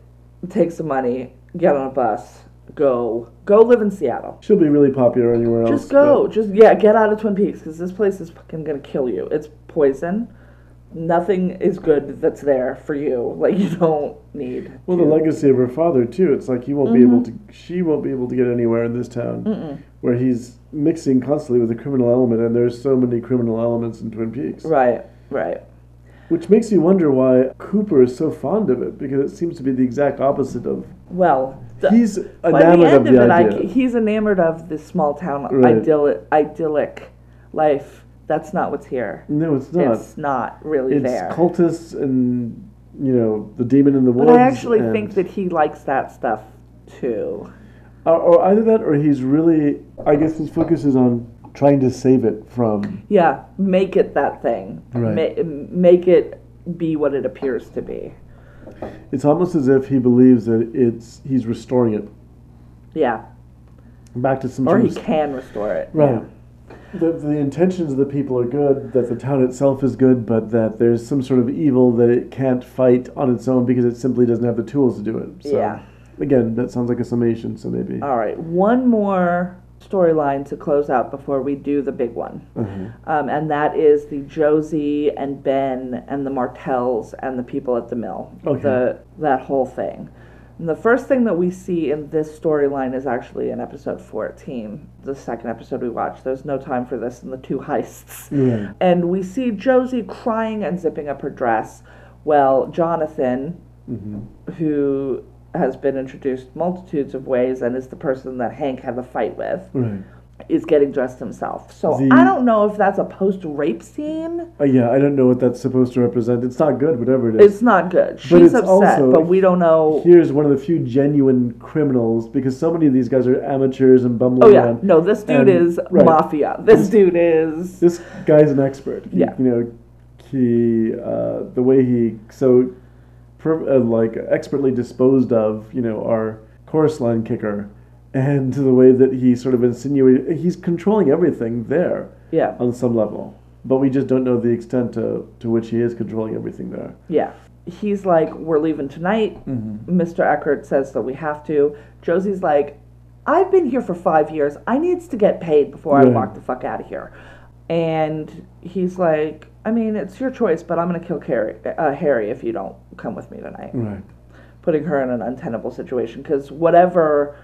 Take some money. Get on a bus. Go. Go live in Seattle. She'll be really popular anywhere else. Just go. Just yeah. Get out of Twin Peaks because this place is fucking gonna kill you. It's poison. Nothing is good that's there for you. Like you don't need. Well, the legacy of her father too. It's like he won't be able mm-hmm. to. She won't be able to get anywhere in this town where he's mixing constantly with the criminal element, and there's so many criminal elements in Twin Peaks, Right. Right. which makes you wonder why Cooper is so fond of it because it seems to be the exact opposite of. Well, the, he's by the enamored end of the it, I, he's enamored of this small town Right. idyllic, idyllic life. That's not what's here. no, it's not. It's not really It's there. cultists and you know the demon in the woods. but. I actually think that he likes that stuff too. or, or either that, or he's really. I guess his focus is on trying to save it from. Yeah, make it that thing. Right. Ma- make it be what it appears to be. It's almost as if he believes that it's he's restoring it Yeah, back to some or he of can restore it. Right. The, the intentions of the people are good, that the town itself is good, but that there's some sort of evil that it can't fight on its own because it simply doesn't have the tools to do it. So, Yeah. Again, that sounds like a summation, so maybe. All right, one more storyline to close out before we do the big one. Uh-huh. Um, and that is the Josie and Ben and the Martells and the people at the mill. Okay. The that whole thing. And the first thing that we see in this storyline is actually in episode 14, the second episode we watched. There's no time for this in the two heists. Right. And we see Josie crying and zipping up her dress. Well, Jonathan, hmm who has been introduced multitudes of ways and is the person that Hank had the fight with, Right. is getting dressed himself. So The- I don't know if that's a post rape scene. Uh, yeah, I don't know what that's supposed to represent. It's not good, whatever it is. It's not good. She's it's upset, also- but we don't know. Here's one of the few genuine criminals because so many of these guys are amateurs and bumbling Oh yeah, around. no, this dude And- is right. mafia. This dude is This guy's an expert. He, Yeah. You know, he uh, the way he so per, uh, like expertly disposed of you know our chorus line kicker, and the way that he sort of insinuated he's controlling everything there Yeah. on some level. But we just don't know the extent to, to which he is controlling everything there. Yeah. He's like, we're leaving tonight. Mm-hmm. Mr. Eckhardt says that we have to. Josie's like, I've been here for five years. I needs to get paid before I walk the fuck out of here. And he's like, I mean, it's your choice, but I'm gonna kill Carrie, uh, Harry if you don't come with me tonight. Right. Putting her in an untenable situation because whatever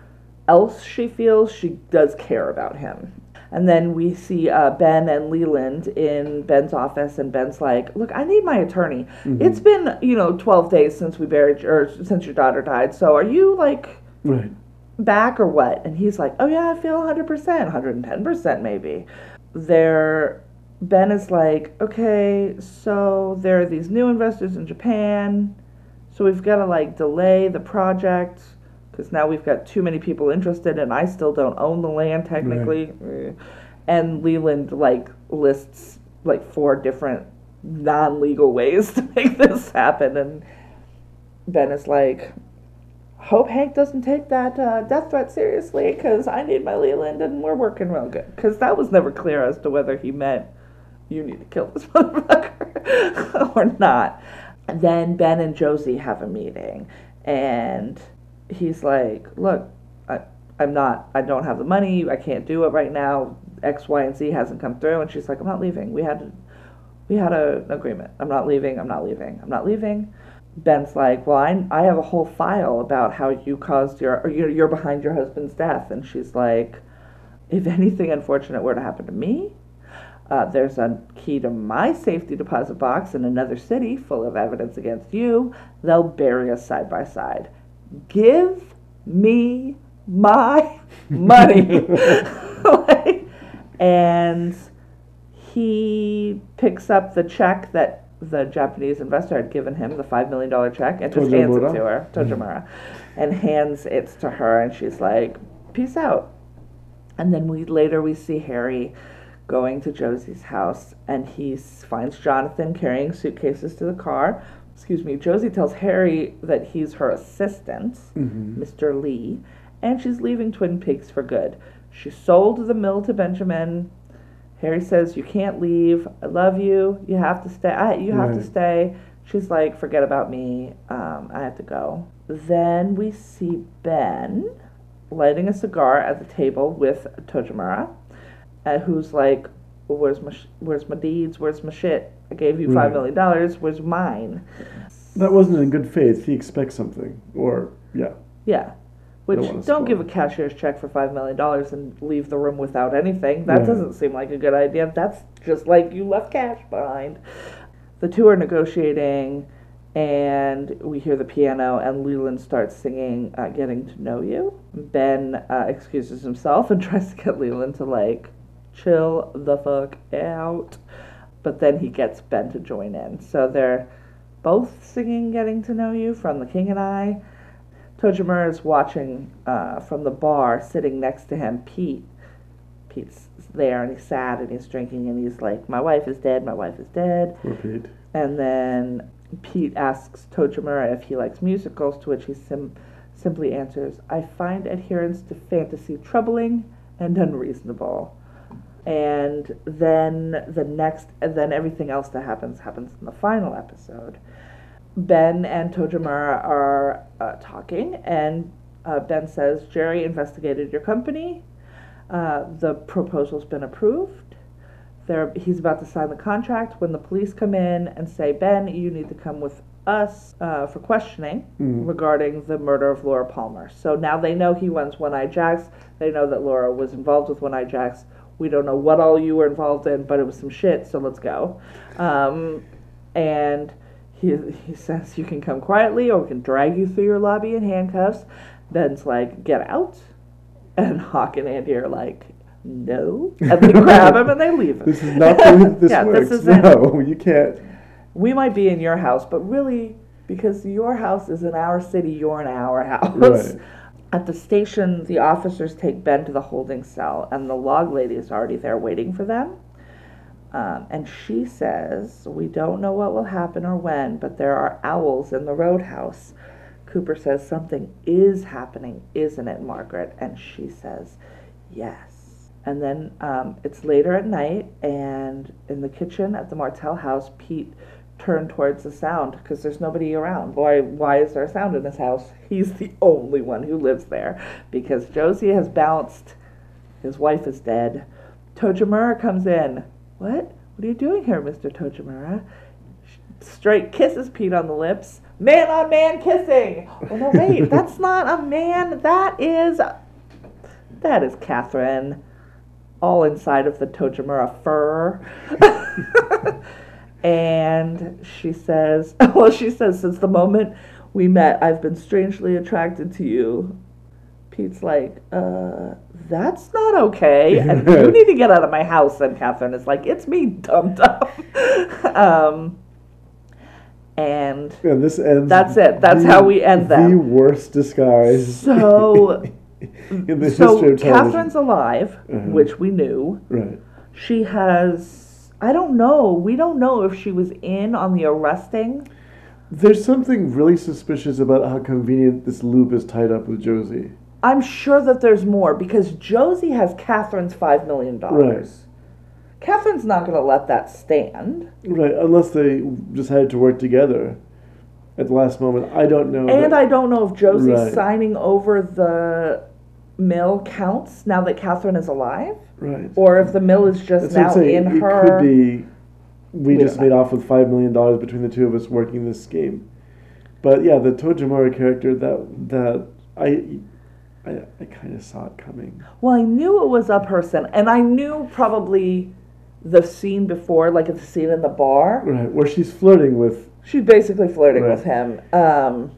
else she feels, she does care about him. And then we see uh, Ben and Leland in Ben's office, and Ben's like, "Look, I need my attorney. It's been, you know, twelve days since we buried, or since your daughter died. So are you like Right. back or what?" And he's like, "Oh yeah, I feel hundred percent, hundred and ten percent, maybe." There, Ben is like, "Okay, so there are these new investors in Japan, so we've got to like delay the project." Because now we've got too many people interested, and I still don't own the land technically. Eh. And Leland like lists like four different non-legal ways to make this happen, and Ben is like, "Hope Hank doesn't take that uh, death threat seriously, because I need my Leland, and we're working real good." Because that was never clear as to whether he meant you need to kill this motherfucker or not. Then Ben and Josie have a meeting, and he's like, "Look, I, I'm not. I don't have the money. I can't do it right now. X, Y, and Z hasn't come through." And she's like, "I'm not leaving. We had, we had a, an agreement. I'm not leaving. I'm not leaving. I'm not leaving." Ben's like, "Well, I, I have a whole file about how you caused your, or you're, you're behind your husband's death." And she's like, "If anything unfortunate were to happen to me." Uh, there's a key to my safety deposit box in another city full of evidence against you. They'll bury us side by side. Give me my money. Like, and he picks up the check that the Japanese investor had given him, the $5 million check, and just hands it to her, Tojamura, and hands it to her, and she's like, peace out. And then we later we see Harry going to Josie's house and he finds Jonathan carrying suitcases to the car. Excuse me. Josie tells Harry that he's her assistant, Mr. Lee, and she's leaving Twin Peaks for good. She sold the mill to Benjamin. Harry says, "You can't leave. I love you. You have to stay. I, you have to stay." She's like, "Forget about me. Um, I have to go." Then we see Ben lighting a cigar at the table with Tojamura, uh, who's like, "Where's my sh- Where's my deeds? Where's my shit? I gave you five million dollars. Where's mine?" That wasn't in good faith. He expects something. Or, yeah. Yeah. Which Don't don't, give a cashier's check for five million dollars and leave the room without anything. That Right. doesn't seem like a good idea. That's just like you left cash behind. The two are negotiating, and we hear the piano, and Leland starts singing uh, "Getting to Know You." Ben uh, excuses himself and tries to get Leland to like chill the fuck out, but then he gets Ben to join in. So they're both singing "Getting to Know You" from The King and I. Tojamura is watching uh, from the bar, sitting next to him. Pete, Pete's there, and he's sad, and he's drinking, and he's like, "My wife is dead. My wife is dead." Repeat. And then Pete asks Tojamura if he likes musicals, to which he sim- simply answers, "I find adherence to fantasy troubling and unreasonable." And then the next, and then everything else that happens happens in the final episode. Ben and Tojamura are uh, talking, and uh, Ben says, Jerry investigated your company. Uh, the proposal's been approved. They're, he's about to sign the contract when the police come in and say, Ben, you need to come with us uh, for questioning Mhm. regarding the murder of Laura Palmer. So now they know he runs One Eye Jacks. They know that Laura was involved with One Eye Jacks. We don't know what all you were involved in, but it was some shit, so let's go. Um, and he, he says, You can come quietly, or we can drag you through your lobby in handcuffs. Ben's like, Get out. And Hawk and Andy are like, No. And they grab him and they leave him. This is not the way this Yeah, works. this no, you can't. we might be in your house, but really, because your house is in our city, you're in our house. Right. At the station, the officers take Ben to the holding cell, and the log lady is already there waiting for them. Um, and she says, We don't know what will happen or when, but there are owls in the roadhouse. Cooper says, Something is happening, isn't it, Margaret? And she says, Yes. And then um, it's later at night, and in the kitchen at the Martell house, Pete turned towards the sound because there's nobody around. Why, why is there a sound in this house? He's the only one who lives there because Josie has bounced. His wife is dead. Tojamura comes in. What? What are you doing here, Mr. Tojamura? Straight kisses Pete on the lips. Man on man kissing. Oh no, wait, that's not a man. That is that is Catherine. All inside of the Tojamura fur. and she says, well, she says, since the moment we met, I've been strangely attracted to you. Pete's like, uh, that's not okay. And you need to get out of my house. And Catherine is like, it's me, dum dum. um, and And this ends. That's it. That's the- how we end that. The worst disguise. so, in the so history of television. Catherine's alive, Mhm. which we knew. Right. She has, I don't know, we don't know if she was in on the arresting. There's something really suspicious about how convenient this loop is tied up with Josie. I'm sure that there's more because Josie has Catherine's $5 million. Right. Catherine's not going to let that stand. Right, unless they decided to work together at the last moment. I don't know. And but- I don't know if Josie's Right. signing over the mill counts now that Catherine is alive, right. or if the mill is just That's what I'm now saying. in it her. could be we We just don't made off with five million dollars between the two of us working this scheme. But yeah, the Tojamura character that that I I, I kind of saw it coming. Well, I knew it was a person, and I knew probably the scene before, like the scene in the bar. Right, where she's flirting with She's basically flirting with him. Um,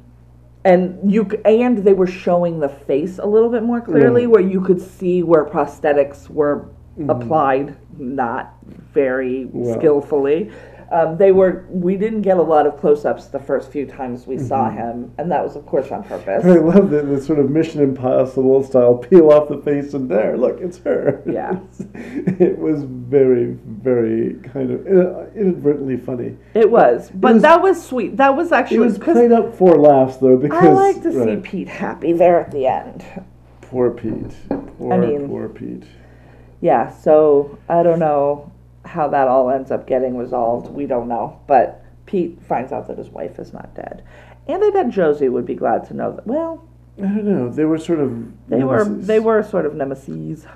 and you and they were showing the face a little bit more clearly, Right. where you could see where prosthetics were Mhm. applied, not very Well. skillfully. Um, they were. We didn't get a lot of close-ups the first few times we saw Mhm. him, and that was, of course, on purpose. I love the, the sort of Mission Impossible style peel off the face and there, look, it's her. Yeah. it was very, very kind of uh, inadvertently funny. It was, but was- that was sweet. That was actually It was played up for laughs though because I like to see Pete happy there at the end. poor Pete, poor I mean- poor Pete. Yeah, so I don't know how that all ends up getting resolved. We don't know. But Pete finds out that his wife is not dead. And I bet Josie would be glad to know that well, I don't know. They were sort of they were they were sort of nemesis.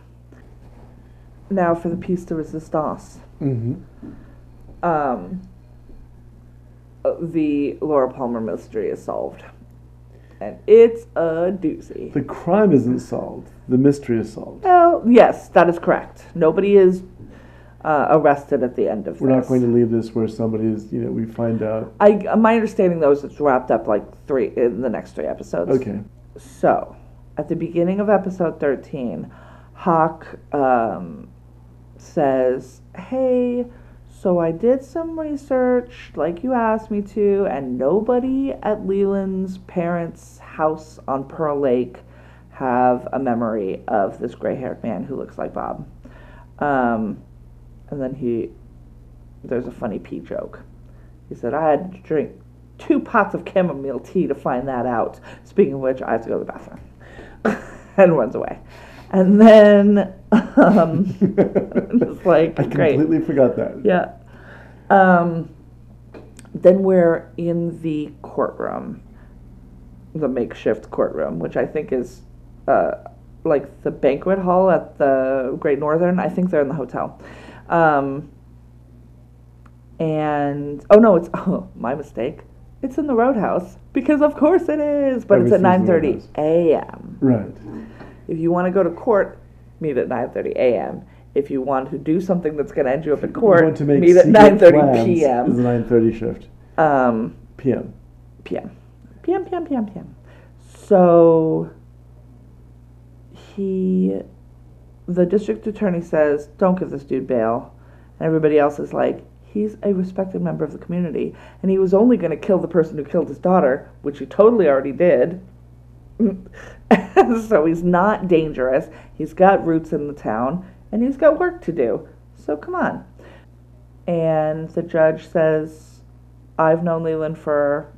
Now for the piece de resistance. Mhm. Um the Laura Palmer mystery is solved. And it's a doozy. The crime isn't solved. The mystery is solved. Well, yes, that is correct. Nobody is uh, arrested at the end of We're this. not going to leave this where somebody is, you know, we find out. I my understanding though is it's wrapped up like three in the next three episodes. Okay. So, at the beginning of episode thirteen, Hawk um, says, "Hey, so I did some research, like you asked me to, and nobody at Leland's parents' house on Pearl Lake have a memory of this gray-haired man who looks like Bob." Um, and then he, there's a funny Pete joke. He said, I had to drink two pots of chamomile tea to find that out. Speaking of which, I have to go to the bathroom. and runs away. And then, um, it's like, I great. completely forgot that. Yeah. Um, then we're in the courtroom, the makeshift courtroom, which I think is uh, like the banquet hall at the Great Northern. I think they're in the hotel. Um, and oh no, it's oh my mistake. It's in the Roadhouse because of course it is, but it's at nine Everything's in the thirty a.m. Right. If you want to go to court, meet at 9:30 a.m. If you want to do something that's going to end you up in court, want to make meet at 9:30 plans Is p.m. the nine thirty shift. Um, PM. p.m. p.m. p.m. p.m. p.m. So he, the district attorney says, "Don't give this dude bail," and everybody else is like, "He's a respected member of the community, and he was only going to kill the person who killed his daughter, which he totally already did." so he's not dangerous. He's got roots in the town, and he's got work to do. So come on. And the judge says, I've known Leland for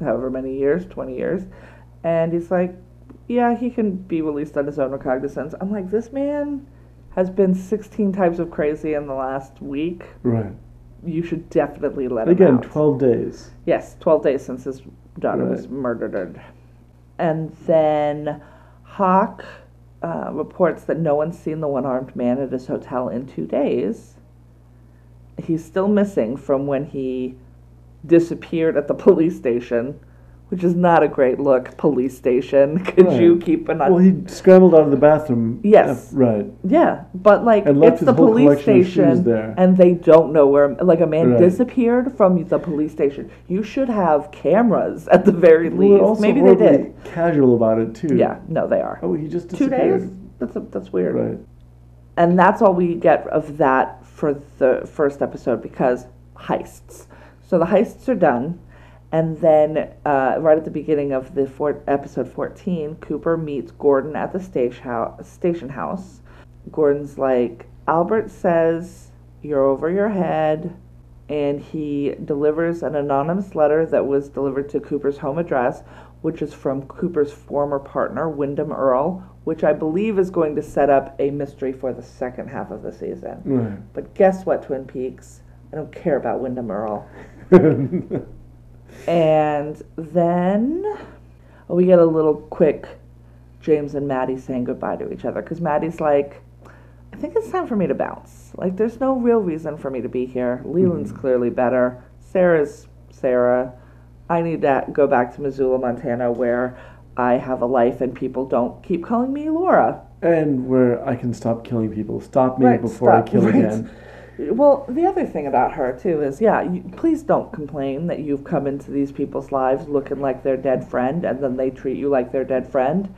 however many years, 20 years. And he's like, yeah, he can be released on his own recognizance. I'm like, this man has been 16 types of crazy in the last week. Right. You should definitely let him out. Again, 12 days. Yes, 12 days since his daughter was murdered. And then Hawk uh, reports that no one's seen the one armed man at his hotel in two days. He's still missing from when he disappeared at the police station, which is not a great look, police station. Could Right. you keep an eye? Well, he scrambled out of the bathroom. Yes. right. Yeah, but like it's the police collection of shoes station, and they don't know where. Like a man Right. disappeared from the police station. You should have cameras at the very Well, least. Maybe they did. casual about it, too. Yeah, no, they are. Oh, he just disappeared. Two days. That's a, that's weird. Right. And that's all we get of that for the first episode because heists. So the heists are done. And then, uh, right at the beginning of the four, episode 14, Cooper meets Gordon at the station house, station house. Gordon's like, Albert says you're over your head. And he delivers an anonymous letter that was delivered to Cooper's home address, which is from Cooper's former partner, Windom Earle, which I believe is going to set up a mystery for the second half of the season. Right. But guess what, Twin Peaks? I don't care about Windom Earle. And then we get a little quick James and Maddy saying goodbye to each other because Maddy's like, I think it's time for me to bounce. Like, there's no real reason for me to be here. Leland's mm-hmm. clearly better. Sarah's Sarah. I need to go back to Missoula, Montana, where I have a life and people don't keep calling me Laura. and where I can stop killing people. Stop me Right, before stop, I kill right. again. Well, the other thing about her too is, yeah, you, please don't complain that you've come into these people's lives looking like their dead friend, and then they treat you like their dead friend.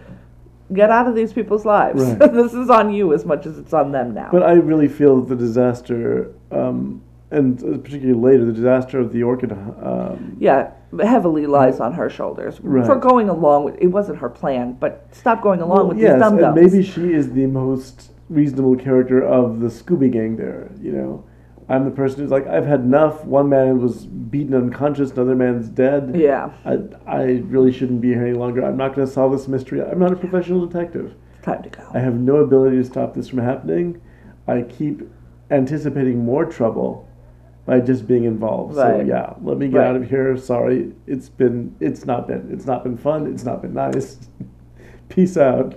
Get out of these people's lives. Right. this is on you as much as it's on them now. But I really feel that the disaster, um, and particularly later, the disaster of the orchid. Um, yeah, heavily lies on her shoulders Right. for going along with. It wasn't her plan, but stop going along well, with yes, these dum dums. maybe she is the most reasonable character of the Scooby Gang. There, you know, I'm the person who's like, I've had enough. One man was beaten unconscious, another man's dead. Yeah, I, I really shouldn't be here any longer. I'm not going to solve this mystery. I'm not a professional detective. it's time to go. I have no ability to stop this from happening. I keep anticipating more trouble by just being involved. Right. So yeah, let me get Right. out of here. Sorry, it's been it's not been it's not been fun. It's not been nice. Peace out.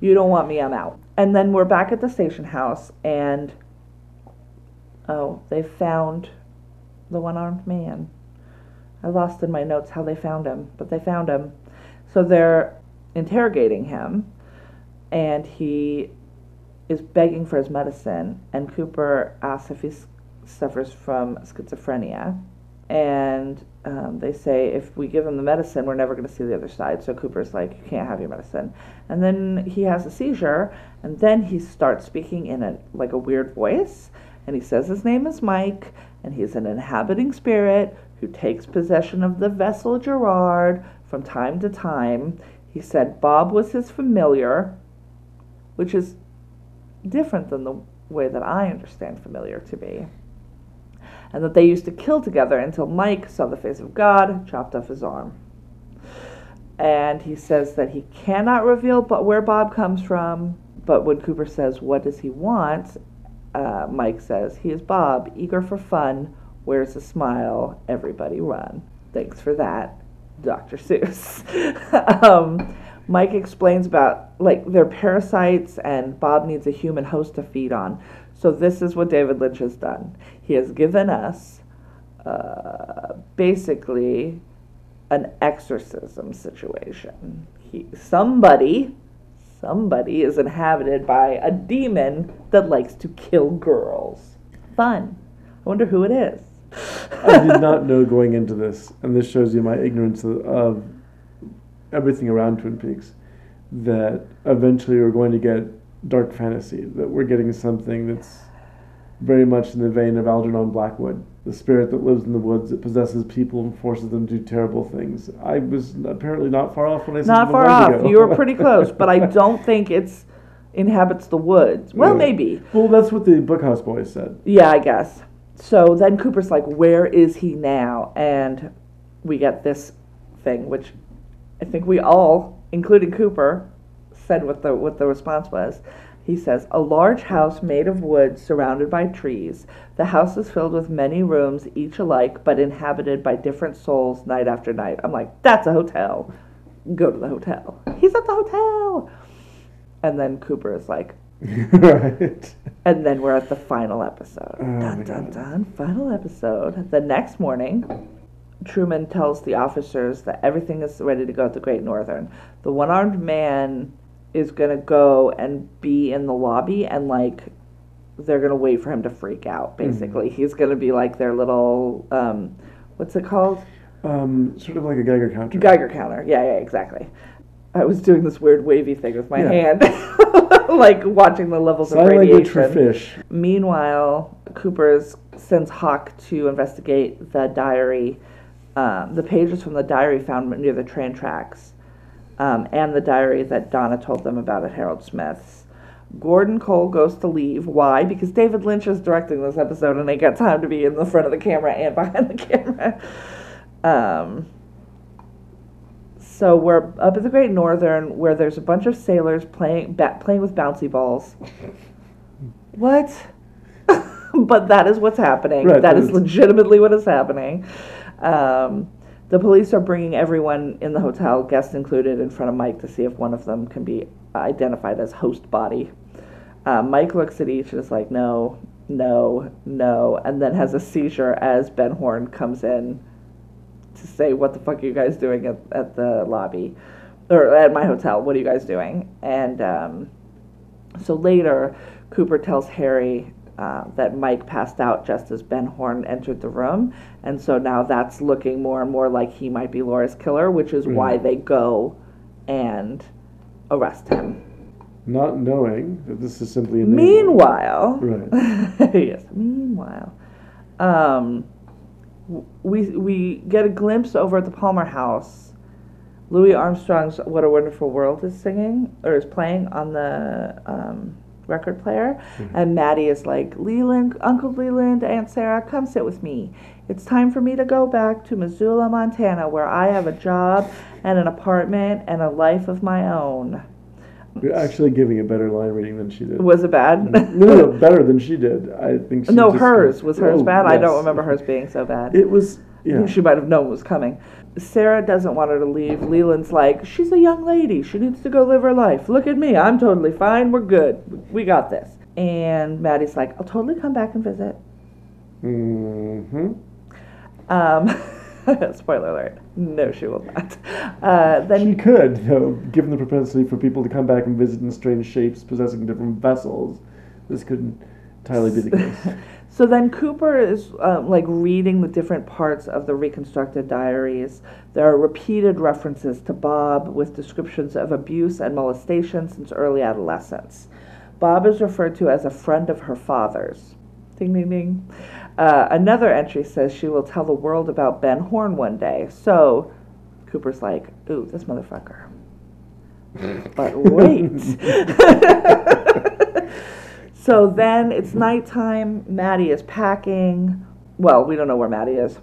You don't want me, I'm out. And then we're back at the station house, and oh, they found the one armed man. I lost in my notes how they found him, but they found him. So they're interrogating him, and he is begging for his medicine. And Cooper asks if he suffers from schizophrenia. And um, they say if we give him the medicine, we're never going to see the other side. So Cooper's like, you can't have your medicine. And then he has a seizure, and then he starts speaking in a like a weird voice, and he says his name is Mike, and he's an inhabiting spirit who takes possession of the vessel Gerard from time to time. He said Bob was his familiar, which is different than the way that I understand familiar to be and that they used to kill together until Mike saw the face of God, chopped off his arm. And he says that he cannot reveal but where Bob comes from. But when Cooper says, "What does he want?" Uh, Mike says, "He is Bob, eager for fun. Where's the smile? Everybody run." Thanks for that, Dr. Seuss. um, Mike explains about like they're parasites, and Bob needs a human host to feed on. So this is what David Lynch has done. He has given us uh, basically an exorcism situation. He, somebody, somebody is inhabited by a demon that likes to kill girls. Fun. I wonder who it is. I did not know going into this, and this shows you my ignorance of, of everything around Twin Peaks, that eventually we're going to get dark fantasy, that we're getting something that's very much in the vein of Algernon Blackwood, the spirit that lives in the woods that possesses people and forces them to do terrible things. I was apparently not far off when I said Not far off. ago. You were pretty close, but I don't think it's inhabits the woods. Well, Yeah. maybe. Well, that's what the Bookhouse Boys said. Yeah, I guess. So then Cooper's like, Where is he now? And we get this thing, which I think we all, including Cooper, said what the what the response was. He says, A large house made of wood surrounded by trees. The house is filled with many rooms, each alike, but inhabited by different souls night after night. I'm like, That's a hotel. Go to the hotel. He's at the hotel. And then Cooper is like, right. and then we're at the final episode. Oh dun dun dun. Final episode. The next morning, Truman tells the officers that everything is ready to go at the Great Northern. The one armed man is gonna go and be in the lobby and like they're gonna wait for him to freak out, Mm-hmm. basically. He's gonna be like their little um what's it called? Um, sort of like a Geiger counter. Geiger counter. Yeah, yeah, exactly. I was doing this weird wavy thing with my Yeah. hand, like watching the levels Sign of radiation. language for fish. Meanwhile, Cooper's sends Hawk to investigate the diary, um, the pages from the diary found near the train tracks, um, and the diary that Donna told them about at Harold Smith's. Gordon Cole goes to leave. Why? Because David Lynch is directing this episode and they got time to be in the front of the camera and behind the camera. Um, so we're up at the Great Northern, where there's a bunch of sailors playing ba- playing with bouncy balls. What? but that is what's happening. Right, that is legitimately what is happening. Um, the police are bringing everyone in the hotel, guests included, in front of Mike to see if one of them can be identified as host body. Uh, Mike looks at each and is like, no, no, no, and then has a seizure as Ben Horne comes in to say, "What the fuck are you guys doing at, at the lobby, or at my hotel? What are you guys doing?" And um, so later, Cooper tells Harry uh, that Mike passed out just as Ben Horne entered the room, and so now that's looking more and more like he might be Laura's killer, which is why they go and arrest him. Not knowing that this is simply a. Meanwhile, Right. yes. Meanwhile, um, we we get a glimpse over at the Palmer House. Louis Armstrong's "What a Wonderful World" is singing or is playing on the um, record player, mm-hmm. and Maddy is like, "Leland, Uncle Leland, Aunt Sarah, come sit with me. It's time for me to go back to Missoula, Montana, where I have a job and an apartment and a life of my own." You're actually giving a better line reading than she did. Was it bad? no, no, better than she did. I think. She No, hers was hers Oh, bad. I don't remember hers being so bad. It was. Yeah. she might have known was coming. Sarah doesn't want her to leave. Leland's like, she's a young lady. She needs to go live her life. Look at me. I'm totally fine. We're good. We got this. And Maddy's like, I'll totally come back and visit. Mm-hmm. Um, spoiler alert. No, she will not. Uh, then She could, though, given the propensity for people to come back and visit in strange shapes possessing different vessels. This couldn't entirely be the case. So then Cooper is um, like reading the different parts of the reconstructed diaries. There are repeated references to Bob with descriptions of abuse and molestation since early adolescence. Bob is referred to as a friend of her father's. Ding, ding, ding. Uh, another entry says she will tell the world about Ben Horne one day. So Cooper's like, ooh, this motherfucker. But wait. so then it's nighttime. Maddy is packing. Well, we don't know where Maddy is.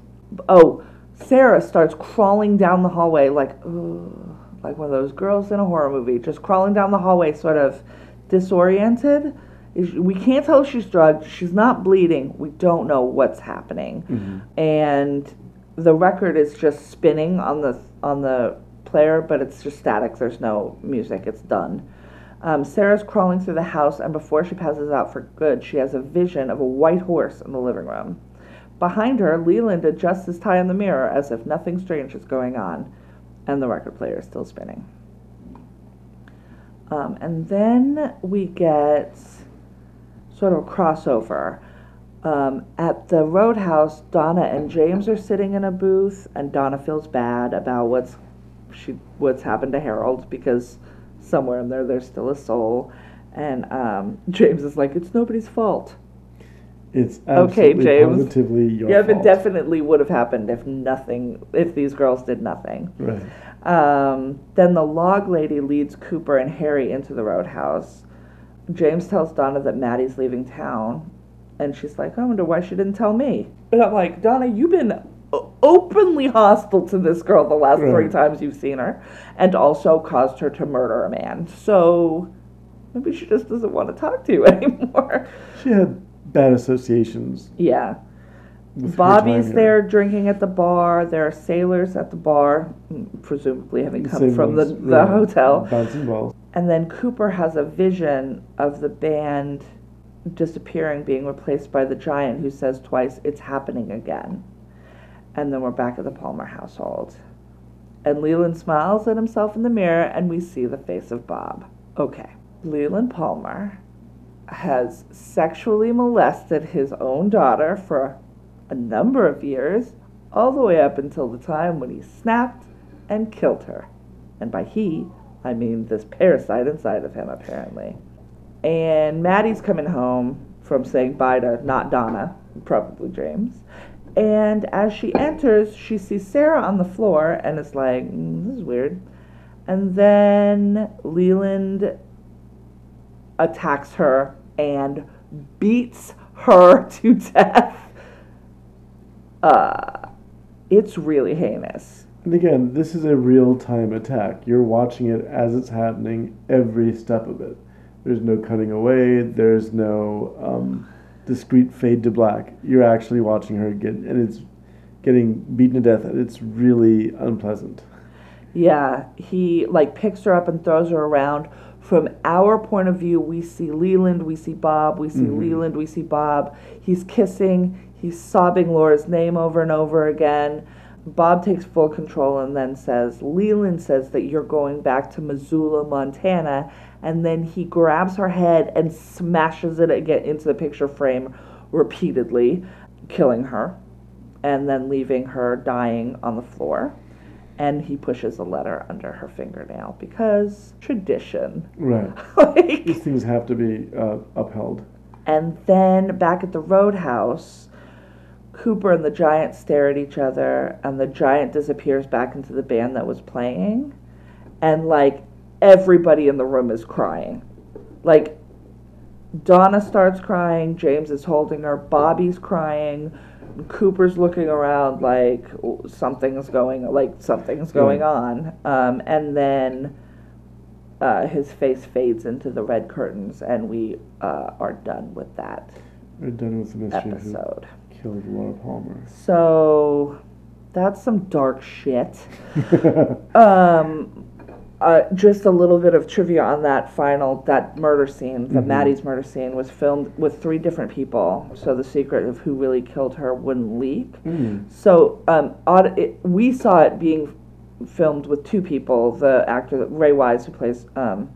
Oh, Sarah starts crawling down the hallway like, ugh, like one of those girls in a horror movie, just crawling down the hallway, sort of disoriented. We can't tell if she's drugged. She's not bleeding. We don't know what's happening, mm-hmm. and the record is just spinning on the on the player, but it's just static. There's no music. It's done. Um, Sarah's crawling through the house, and before she passes out for good, she has a vision of a white horse in the living room. Behind her, Leland adjusts his tie in the mirror as if nothing strange is going on, and the record player is still spinning. Um, and then we get sort of a crossover. Um, at the Roadhouse, Donna and James are sitting in a booth, and Donna feels bad about what's she what's happened to Harold because somewhere in there there's still a soul, and um, James is like, "It's nobody's fault." It's Okay, James. positively your yeah, fault. it definitely would have happened if nothing, if these girls did nothing. Right. Um, then the log lady leads Cooper and Harry into the roadhouse. James tells Donna that Maddy's leaving town, and she's like, "I wonder why she didn't tell me." And I'm like, "Donna, you've been openly hostile to this girl the last three times you've seen her, and also caused her to murder a man. So maybe she just doesn't want to talk to you anymore. She had bad associations. Yeah. Bobby's there here. drinking at the bar. There are sailors at the bar, mm, presumably having come same from the, the yeah, hotel. Bouncing balls. And then Cooper has a vision of the band disappearing, being replaced by the giant who says twice, It's happening again. And then we're back at the Palmer household. And Leland smiles at himself in the mirror, and we see the face of Bob. Okay. Leland Palmer has sexually molested his own daughter for a number of years, all the way up until the time when he snapped and killed her. And by he, I mean this parasite inside of him, apparently. And Maddy's coming home from saying bye to not Donna, probably James. And as she enters, she sees Sarah on the floor and is like, mm, this is weird. And then Leland attacks her and beats her to death. Uh, it's really heinous. And again, this is a real time attack. You're watching it as it's happening, every step of it. There's no cutting away. There's no um, discrete fade to black. You're actually watching her get, and it's getting beaten to death, and it's really unpleasant. Yeah, he like picks her up and throws her around. From our point of view, we see Leland, we see Bob, we see Mhm. Leland, we see Bob. He's kissing, he's sobbing Laura's name over and over again. Bob takes full control and then says, Leland says that you're going back to Missoula, Montana. And then he grabs her head and smashes it again into the picture frame repeatedly, killing her and then leaving her dying on the floor. And he pushes a letter under her fingernail because tradition. Right. like, These things have to be uh, upheld. and then back at the roadhouse, Cooper and the giant stare at each other, and the giant disappears back into the band that was playing. And like everybody in the room is crying. Like Donna starts crying, James is holding her, Bobby's crying, Cooper's looking around like something's going like something's going on. Um, and then uh, his face fades into the red curtains, and we uh, are done with that We're done with the mystery episode. killed Laura Palmer. So that's some dark shit. Um, uh, just a little bit of trivia on that final that murder scene, the Mhm. Maddy's murder scene, was filmed with three different people, so the secret of who really killed her wouldn't leak. Mm. So um, odd, it, we saw it being filmed with two people: the actor Ray Wise, who plays um,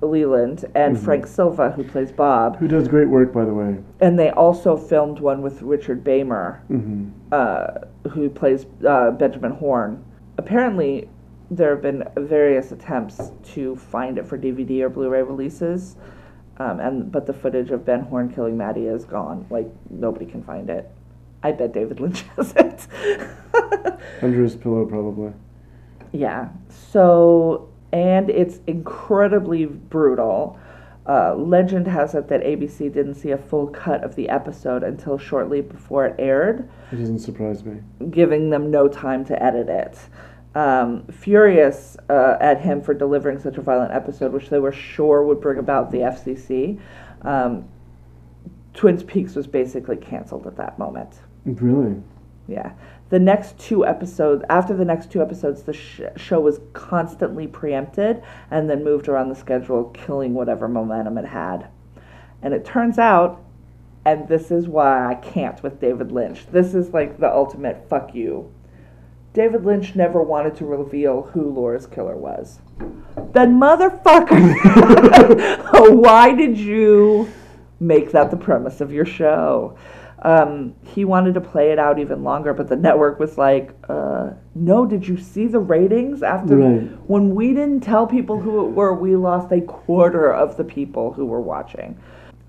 Leland, and Mhm. Frank Silva, who plays Bob. Who does great work, by the way. And they also filmed one with Richard Beymer, hmm uh, who plays uh, Benjamin Horne. Apparently, there have been various attempts to find it for DVD or Blu-ray releases, um, and but the footage of Ben Horne killing Maddy is gone. Like nobody can find it. I bet David Lynch has it. Under his pillow, probably. yeah. So, and it's incredibly brutal. Uh, legend has it that ABC didn't see a full cut of the episode until shortly before it aired. It doesn't surprise me. giving them no time to edit it. Um, furious uh, at him for delivering such a violent episode, which they were sure would bring about the FCC, um, Twin Peaks was basically canceled at that moment. Really? Yeah. The next two episodes, after the next two episodes, the sh- show was constantly preempted and then moved around the schedule, killing whatever momentum it had. And it turns out, and this is why I can't with David Lynch, this is like the ultimate fuck you. David Lynch never wanted to reveal who Laura's killer was. Then, motherfucker, why did you make that the premise of your show? Um, he wanted to play it out even longer, but the network was like, uh, "No, did you see the ratings after Right. when we didn't tell people who it were? We lost a quarter of the people who were watching."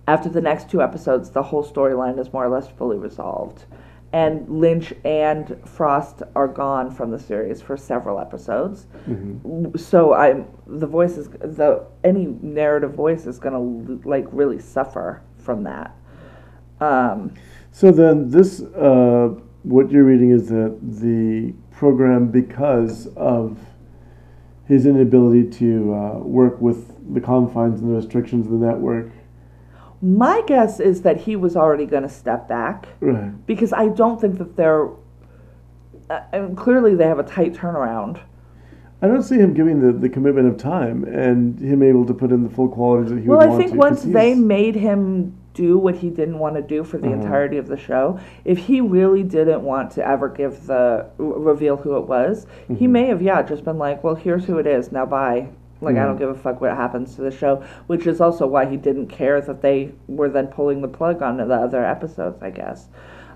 After the next two episodes, the whole storyline is more or less fully resolved, and Lynch and Frost are gone from the series for several episodes. hmm So I'm the voice is the any narrative voice is gonna like really suffer from that. Um, So then, this uh, what you're reading is that the program, because of his inability to uh, work with the confines and the restrictions of the network. My guess is that he was already going to step back Right. because I don't think that they're. Uh, and clearly, they have a tight turnaround. I don't see him giving the, the commitment of time and him able to put in the full qualities that he Well, I think to. once they made him do what he didn't want to do for the Mhm. entirety of the show, if he really didn't want to ever give the reveal who it was, he Mhm. may have yeah just been like, well, here's who it is. Now bye. Like I Mhm. don't give a fuck what happens to the show, which is also why he didn't care that they were then pulling the plug on the other episodes. I guess.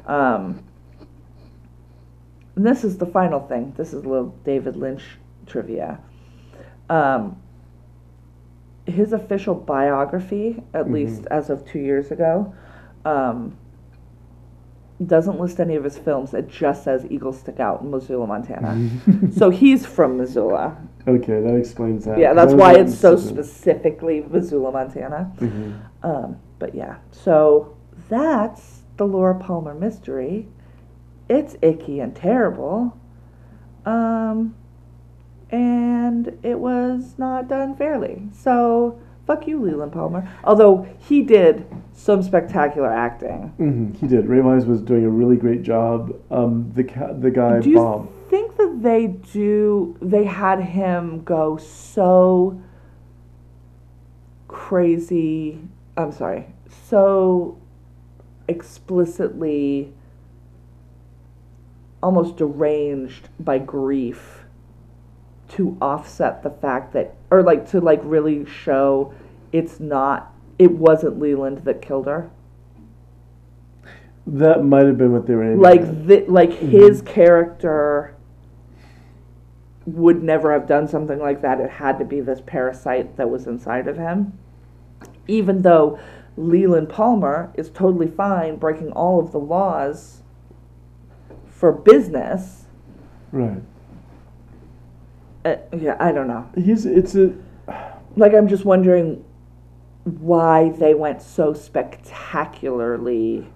Um, and this is the final thing. This is a little David Lynch trivia. Um, his official biography, at Mhm. least as of two years ago, um, doesn't list any of his films. It just says Eagle Scout in Missoula, Montana. so he's from Missoula. okay, that explains that. Yeah, that's why it's so specifically Missoula, Montana. Mhm. Um, but yeah, so that's the Laura Palmer mystery. It's icky and terrible. Um, and it was not done fairly. So fuck you, Leland Palmer. Although he did some spectacular acting. Mhm, He did. Ray Wise was doing a really great job. Um, the ca- the guy Do you Bob. think that they do? They had him go so crazy. I'm sorry, so explicitly, almost deranged by grief, to offset the fact that, or like to like really show, it's not. It wasn't Leland that killed her. That might have been what they were aiming like at. the, like mm-hmm. his character would never have done something like that it had to be this parasite that was inside of him even though leland palmer is totally fine breaking all of the laws for business Right. Uh, yeah i don't know. He's it's a like i'm just wondering why they went so spectacularly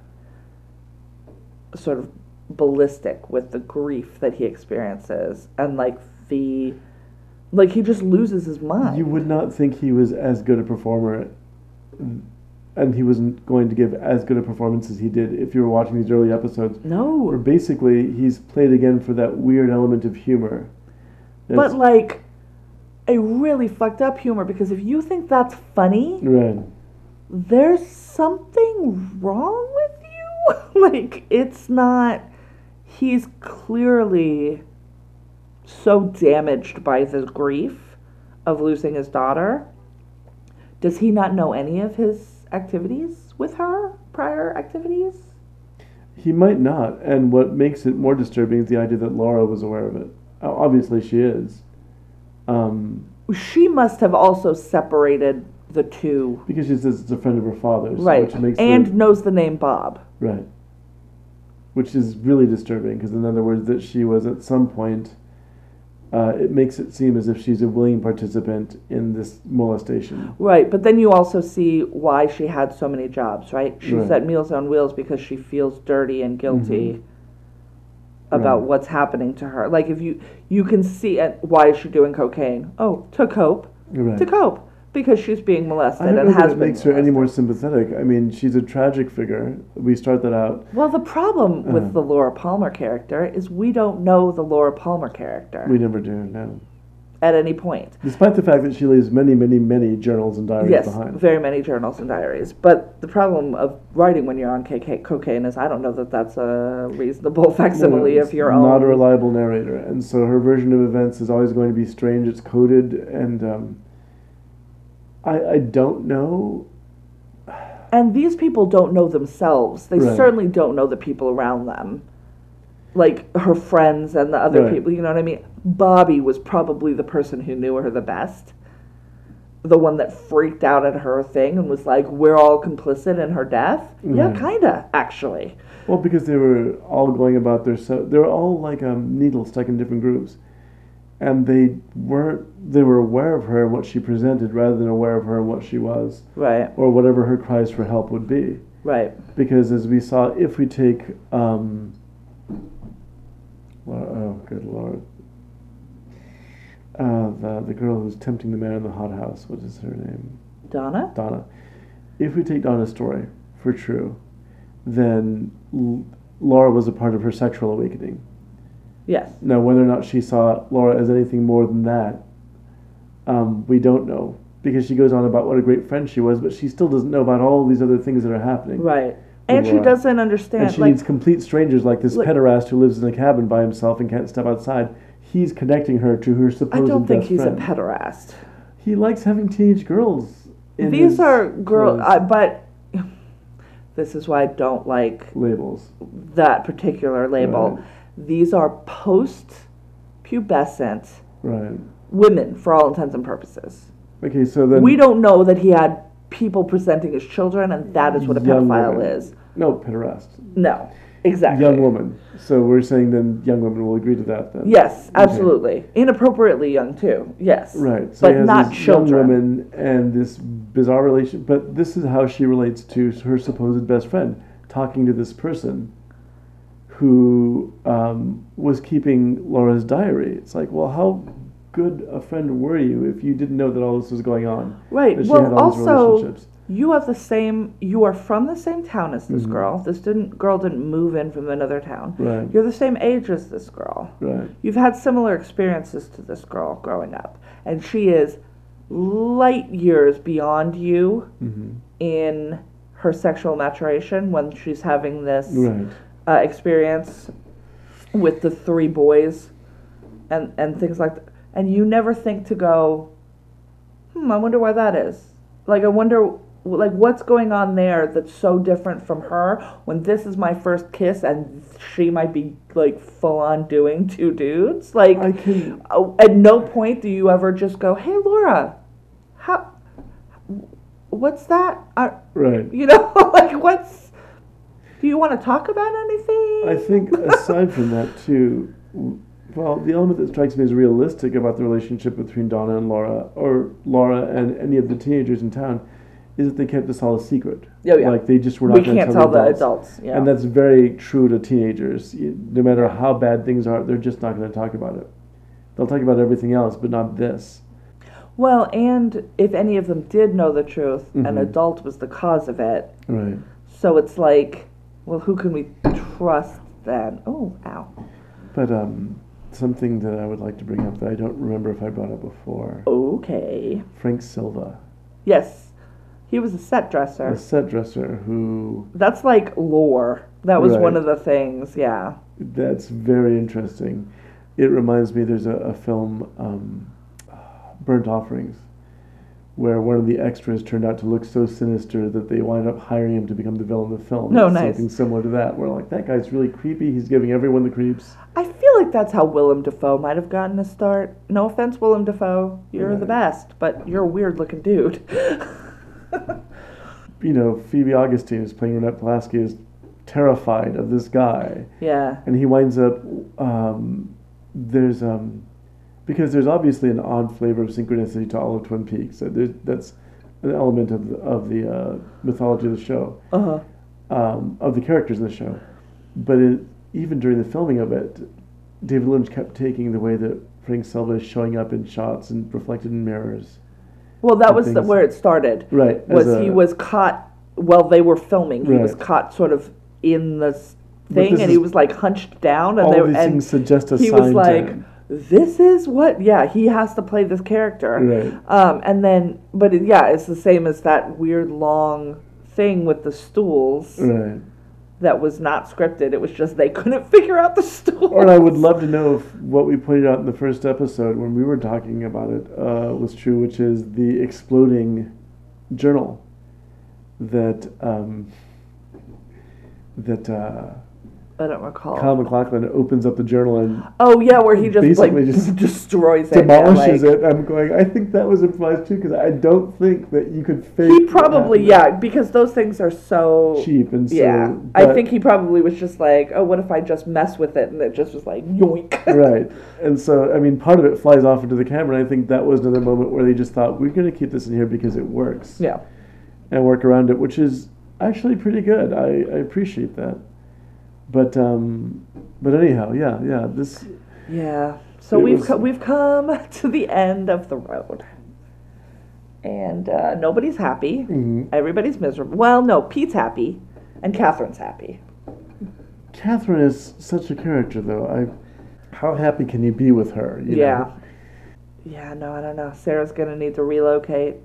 sort of ballistic with the grief that he experiences and like the like he just loses his mind. You would not think he was as good a performer and he wasn't going to give as good a performance as he did if you were watching these early episodes. Where no basically he's played again for that weird element of humor but like a really fucked up humor because if you think that's funny right. there's something wrong with you? Like it's not he's clearly so damaged by the grief of losing his daughter. Does he not know any of his activities with her prior activities? He might not and what makes it more disturbing is the idea that laura was aware of it obviously she is. Um, she must have also separated the two. Because she says it's a friend of her father's right. which makes and the, knows the name bob. Right. Which is really disturbing because in other words that she was at some point uh, it makes it seem as if she's a willing participant in this molestation. Right, but then you also see why she had so many jobs, right? She's Right. at Meals on Wheels because she feels dirty and guilty about Right. what's happening to her. Like if you you can see it, why is she doing cocaine? Oh, to cope, right to cope because she's being molested I don't and know that has it been. makes her any more sympathetic. I mean, she's a tragic figure. We start that out. Well, the problem Uh. with the Laura Palmer character is we don't know the Laura Palmer character We never do now. At any point. Despite the fact that she leaves many, many, many journals and diaries yes, behind. very many journals and diaries. But the problem of writing when you're on KK, cocaine is I don't know that that's a reasonable facsimile No, of your Not own. a reliable narrator, and so her version of events is always going to be strange. It's coded, and um, I, I don't know. and these people don't know themselves. They Right. certainly don't know the people around them, like her friends and the other Right. people. You know what I mean? Bobby was probably the person who knew her the best. The one that freaked out at her thing and was like, "We're all complicit in her death." Yeah, Mhm. kinda actually. Well, because they were all going about their so they were all like um, needles stuck in different grooves, and they weren't. They were aware of her and what she presented, rather than aware of her and what she was, Right, or whatever her cries for help would be. right. because as we saw, if we take um, oh, good lord. Uh, the the girl who's tempting the man in the hothouse. What is her name? Donna? Donna. If we take Donna's story for true, then L- Laura was a part of her sexual awakening. Yes. Now, whether or not she saw Laura as anything more than that, um, we don't know because she goes on about what a great friend she was, but she still doesn't know about all these other things that are happening. Right. And she doesn't understand. And she like, needs complete strangers like this Look- pederast who lives in a cabin by himself and can't step outside. He's connecting her to her supposed. I don't think best he's friend. a pederast. He likes having teenage girls. in These are girls. I, but this is why I don't like labels. that particular label. Right. These are post-pubescent Right. women, for all intents and purposes. Okay, so then we don't know that he had people presenting as children, and that is what a Young pedophile women. is. no pederast. No, exactly. Young woman. So we're saying then young women will agree to that then. Yes, absolutely. Inappropriately young too. Yes. Right. So But not children. young woman and this bizarre relation. But this is how she relates to her supposed best friend, talking to this person who um, was keeping Laura's diary. It's like, well, how good a friend were you if you didn't know that all this was going on? Right. Well, also, you have the same. You are from the same town as this Mhm. girl. This didn't girl didn't move in from another town. Right. You're the same age as this girl. Right. You've had similar experiences to this girl growing up, and she is light years beyond you hmm in her sexual maturation when she's having this Right. uh, experience with the three boys and and things like that. And you never think to go, hmm, I wonder why that is. Like I wonder like what's going on there that's so different from her when this is my first kiss and she might be like full on doing two dudes like uh, at no point do you ever just go hey laura how what's that I, Right. you know like what's do you want to talk about anything I think aside from that too, well, the element that strikes me as realistic about the relationship between Donna and Laura, or Laura and any of the teenagers in town, is that they kept this all a secret. Oh, yeah. Like they just were not we can't tell, tell the adults. adults yeah And that's very true to teenagers. No matter how bad things are, they're just not going to talk about it. They'll talk about everything else, but not this. well and if any of them did know the truth an Mhm. adult was the cause of it Right. so it's like well who can we trust then oh ow But um, something that I would like to bring up that I don't remember if I brought up before. okay. Frank Silva, yes. He was a set dresser. A set dresser who that's like lore. That was one of the things yeah. That's very interesting. It reminds me there's a, a film, um, Burnt Offerings, where one of the extras turned out to look so sinister that they wind up hiring him to become the villain of the film. It's nice. Something similar to that, where like, that guy's really creepy, he's giving everyone the creeps. I feel like that's how Willem Dafoe might have gotten his start. No offense, Willem Dafoe, you're the best, but you're a weird looking dude. You know, Phoebe Augustine is playing Ronette Pulaski is terrified of this guy. yeah, and he winds up um, there's um, because there's obviously an odd flavor of synchronicity to all of Twin Peaks. So that's an element of the, of the uh, mythology of the show, uh huh. um, of the characters in the show. But it, even during the filming of it, David Lynch kept taking the way that Frank Silva is showing up in shots and reflected in mirrors. Well, that was the, where it started. Right. Was a- he was caught while they were filming? He was caught sort of in the thing, and he was like hunched down, and all they these and things suggest a he sign was like, him. "This is what." Yeah, he has to play this character. Right. Um, and then, but it, yeah, it's the same as that weird long thing with the stools. Right. that was not scripted. It was just they couldn't figure out the story. Or I would love to know if what we pointed out in the first episode when we were talking about it uh, was true, which is the exploding journal that um, that uh, I don't recall. Kyle MacLachlan opens up the journal and oh yeah, where he just like Basically just destroys it. demolishes yeah, like, it. I'm going. I think that was improvised too because I don't think that you could fake. He probably yeah, because those things are so cheap and so. yeah. I think he probably was just like, oh, what if I just mess with it and it just was like yoink. right. And so, I mean, part of it flies off into the camera. And I think that was another moment where they just thought, we're going to keep this in here because it works. yeah. And work around it, which is actually pretty good. I, I appreciate that. But um, but anyhow, yeah, yeah. This Yeah. So we've was- co- we've come to the end of the road, and uh, nobody's happy. mhm. Everybody's miserable. Well, no, Pete's happy, and Catherine's happy. Catherine is such a character, though. I, how happy can you be with her? you yeah. know? Yeah. No, I don't know. Sarah's gonna need to relocate.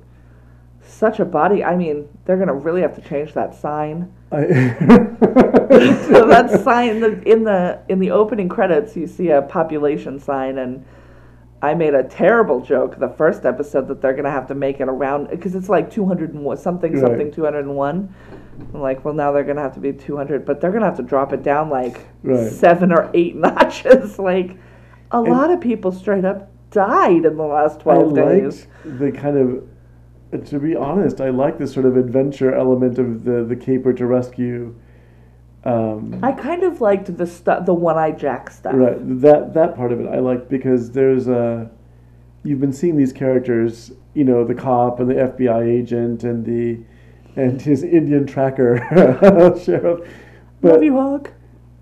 Such a body. I mean, they're gonna really have to change that sign. I, so that sign the, in the in the opening credits, you see a population sign, and I made a terrible joke the first episode that they're gonna have to make it around because it's like two hundred and something Right. something two hundred and one. I'm like, well, now they're gonna have to be two hundred, but they're gonna have to drop it down like Right. seven or eight notches. like a And- lot of people straight up died in the last I twelve days. liked the kind of. To be honest, I like this sort of adventure element of the the caper to rescue. Um, I kind of liked the stuff, the one-eyed Jack stuff. Right. That that part of it I liked because there's a you've been seeing these characters, you know, the cop and the FBI agent and the and his Indian tracker sheriff. But Love you, Hawk.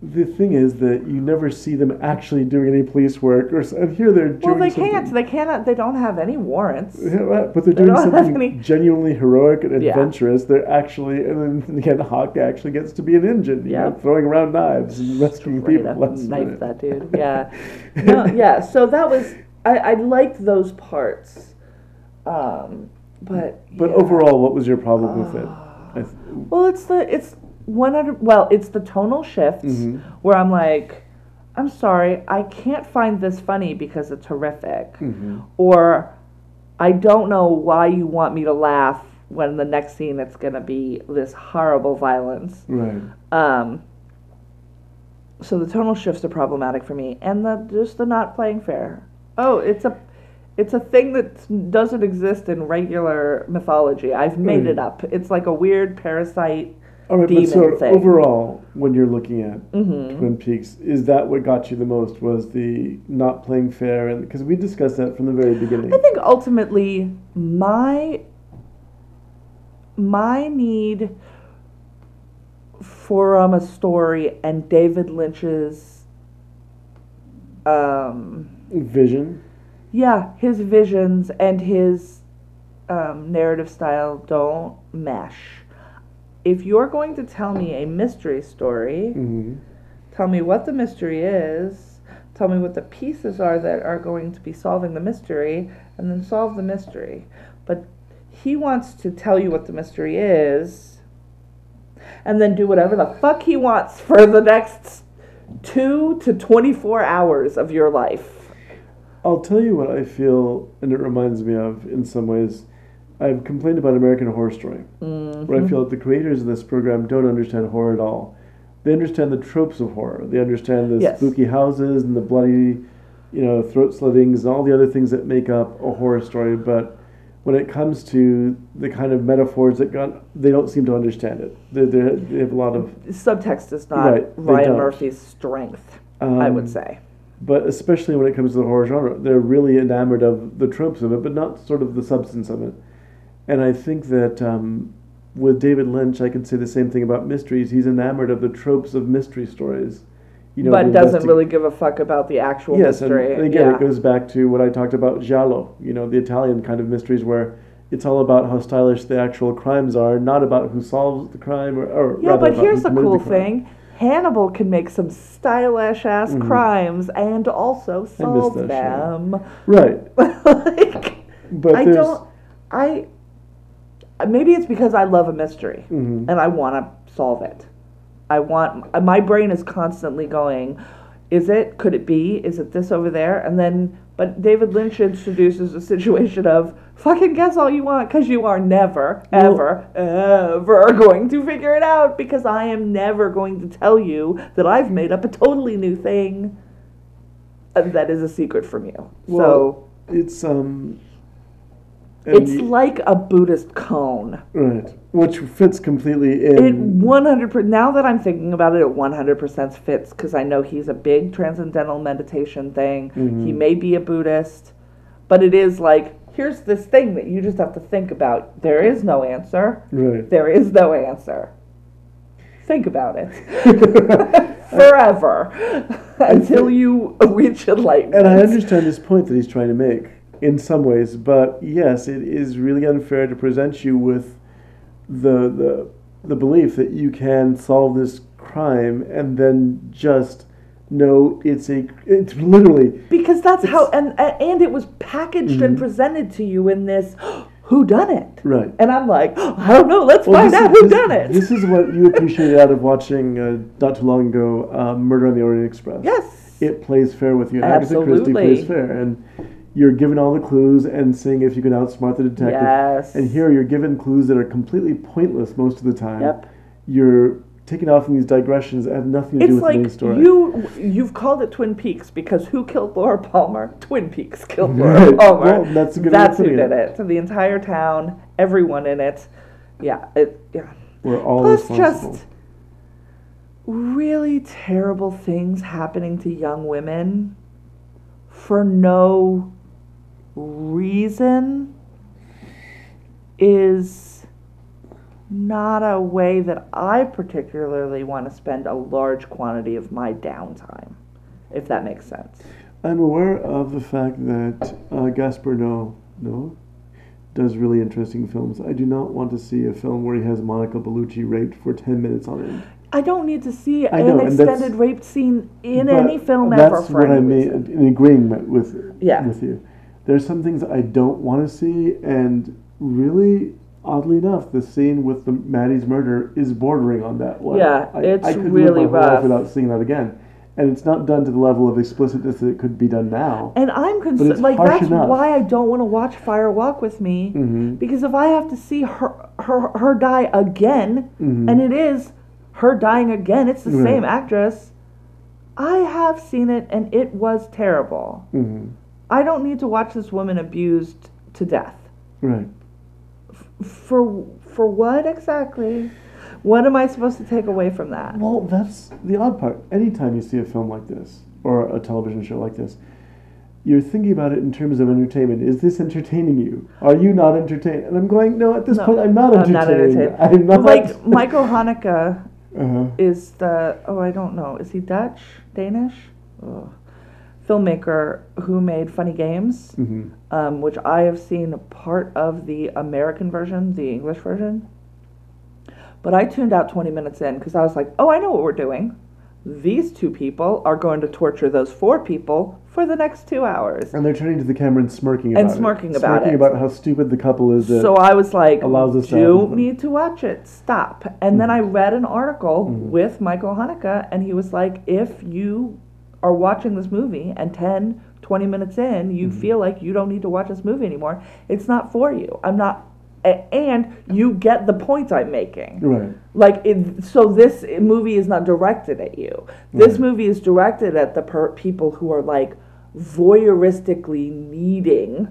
The thing is that you never see them actually doing any police work or and here they're doing Well, they something- can't. They cannot. They don't have any warrants. Yeah, but they're They doing something any- genuinely heroic and Yeah. adventurous. They're actually, and then again, Hawk actually gets to be an engine, you Yeah. know, throwing around knives and rescuing Straight people. up knife that dude. Yeah. no, yeah. So that was I, I liked those parts, um, but But yeah. overall, what was your problem with it? I th- well, it's the it's one hundred. Well, it's the tonal shifts Mhm. where I'm like, I'm sorry, I can't find this funny because it's horrific, Mhm. or I don't know why you want me to laugh when the next scene it's gonna be this horrible violence. Right. Um, so the tonal shifts are problematic for me, and the just the not playing fair. Oh, it's a it's a thing that doesn't exist in regular mythology. I've made Mm. it up. It's like a weird parasite. All right, Demon but so thing. overall, when you're looking at hmm Twin Peaks, is that what got you the most? Was the not playing fair? And because we discussed that from the very beginning. I think ultimately my my need for um, a story and David Lynch's um, Vision. yeah, his visions and his um, narrative style don't mesh. If you're going to tell me a mystery story, hmm tell me what the mystery is, tell me what the pieces are that are going to be solving the mystery, and then solve the mystery. But he wants to tell you what the mystery is, and then do whatever the fuck he wants for the next two to 24 hours of your life. I'll tell you what I feel, and it reminds me of in some ways. I've complained about American Horror Story, Mm-hmm. where I feel that the creators of this program don't understand horror at all. They understand the tropes of horror. They understand the Yes. spooky houses and the bloody, you know, throat slittings and all the other things that make up a horror story. But when it comes to the kind of metaphors that got, they don't seem to understand it. They, they they have a lot of. Subtext is not Right, Ryan. Murphy's strength, I would um, say. But especially when it comes to the horror genre, they're really enamored of the tropes of it, but not sort of the substance of it. And I think that um, with David Lynch, I can say the same thing about mysteries. He's enamored of the tropes of mystery stories. You know, but doesn't really give a fuck about the actual Yes, mystery. and again, yeah. it goes back to what I talked about Giallo. You know, the Italian kind of mysteries where it's all about how stylish the actual crimes are, not about who solves the crime or, or yeah, but here's the cool crime. thing. Hannibal can make some stylish ass Mhm. crimes and also solve them. Right, like, but I don't. I maybe it's because I love a mystery Mhm. and I want to solve it. I want my brain is constantly going. Is it? Could it be? Is it this over there? And then, but David Lynch introduces a situation of fucking guess all you want because you are never, ever, ever going to figure it out because I am never going to tell you that I've made up a totally new thing uh, that is a secret from you. so Well, it's um. And it's you- like a Buddhist koan. Right, which fits completely in. It 100 now that I'm thinking about it, it 100% fits because I know he's a big transcendental meditation thing. Mhm. He may be a Buddhist, but it is like here's this thing that you just have to think about. There is no answer. right. There is no answer. Think about it. forever until you reach enlightenment. And I understand this point that he's trying to make in some ways, but yes, it is really unfair to present you with the the the belief that you can solve this crime and then just know it's a it's literally because that's how and and it was packaged and presented to you in this who done it right. and i'm like i don't know let's Well, find out is- who this- done it This is what you appreciated out of watching uh, not too long ago, uh, Murder on the Orient Express. yes it plays fair with you. And Agatha Christie Absolutely. plays fair, and you're given all the clues and seeing if you can outsmart the detective. yes And here you're given clues that are completely pointless most of the time. yep You're taken off in these digressions that have nothing to do it's with the main like story. you you've called it twin peaks because who killed laura palmer twin peaks killed laura Right. palmer Well, that's a good that's who did it. it so the entire town everyone in it yeah it yeah We're all Plus, just really terrible things happening to young women for no reason is not a way that I particularly want to spend a large quantity of my downtime, if that makes sense. I'm aware of the fact that uh, Gaspar Noé no, does really interesting films. I do not want to see a film where he has Monica Bellucci raped for 10 minutes on end. I don't need to see I an know, extended rape scene in any film that's ever for what I mean in agreeing with Yeah. with you. There's some things I don't want to see, and really, oddly enough, the scene with the Maddy's murder is bordering on that one. Yeah, I, it's I could really live my whole life rough. without seeing that again, and it's not done to the level of explicitness that it could be done now. And I'm concerned, like that's enough. why I don't want to watch Fire Walk with Me, hmm because if I have to see her her her die again, Mhm. and it is her dying again, it's the Right. same actress. I have seen it, and it was terrible. I don't need to watch this woman abused to death. Right. For for what exactly? What am I supposed to take away from that? Well, that's the odd part. Anytime you see a film like this or a television show like this, you're thinking about it in terms of entertainment. Is this entertaining you? Are you not entertained? And I'm going, no, at this No, point, I'm not I'm entertained. not entertained. I'm not. Like Michael Haneke uh-huh. is the oh I don't know is he Dutch Danish Ugh. Filmmaker who made Funny Games, hmm um, which I have seen part of the American version, the English version. But I tuned out 20 minutes in because I was like, oh, I know what we're doing. These two people are going to torture those four people for the next two hours. And they're turning to the camera and smirking about And it. smirking about smirking it. about how stupid the couple is. So I was like, allows us to you have- need to watch it. Stop. And then I read an article Mhm. with Michael Haneke, and he was like, if you are watching this movie and 10, 20 minutes in, you Mhm. feel like you don't need to watch this movie anymore, it's not for you. I'm not. And you get the point I'm making. right. Like, it, so this movie is not directed at you. This Right. movie is directed at the per- people who are like voyeuristically needing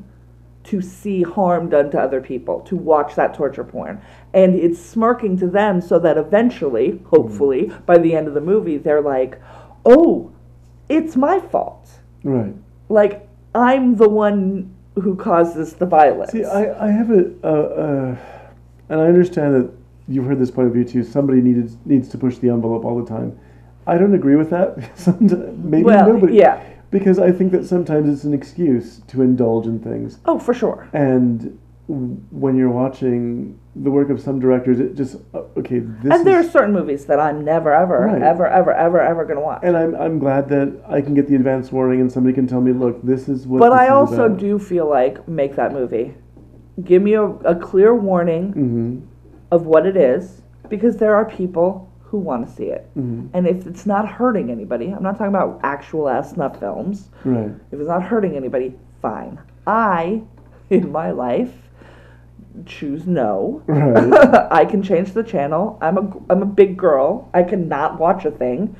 to see harm done to other people, to watch that torture porn. And it's smirking to them so that eventually, hopefully, by the end of the movie, they're like, oh, it's my fault. Right. Like, I'm the one who causes the violence. See, I, I have a, uh, uh, and I understand that you've heard this point of view too. Somebody needed needs to push the envelope all the time. I don't agree with that. Maybe well, nobody. yeah. Because I think that sometimes it's an excuse to indulge in things. Oh, for sure. And when you're watching the work of some directors, it just uh, okay. This and there are certain movies that I'm never, ever, Right. ever, ever, ever, ever going to watch. and I'm I'm glad that I can get the advance warning and somebody can tell me, look, this is what. But I is also about. do feel like make that movie. Give me a, a clear warning Mhm. of what it is, because there are people who want to see it. Mhm. And if it's not hurting anybody, I'm not talking about actual ass snuff films. Right. If it's not hurting anybody, fine. I, in my life, choose no. Right. I can change the channel. I'm a I'm a big girl. I cannot watch a thing,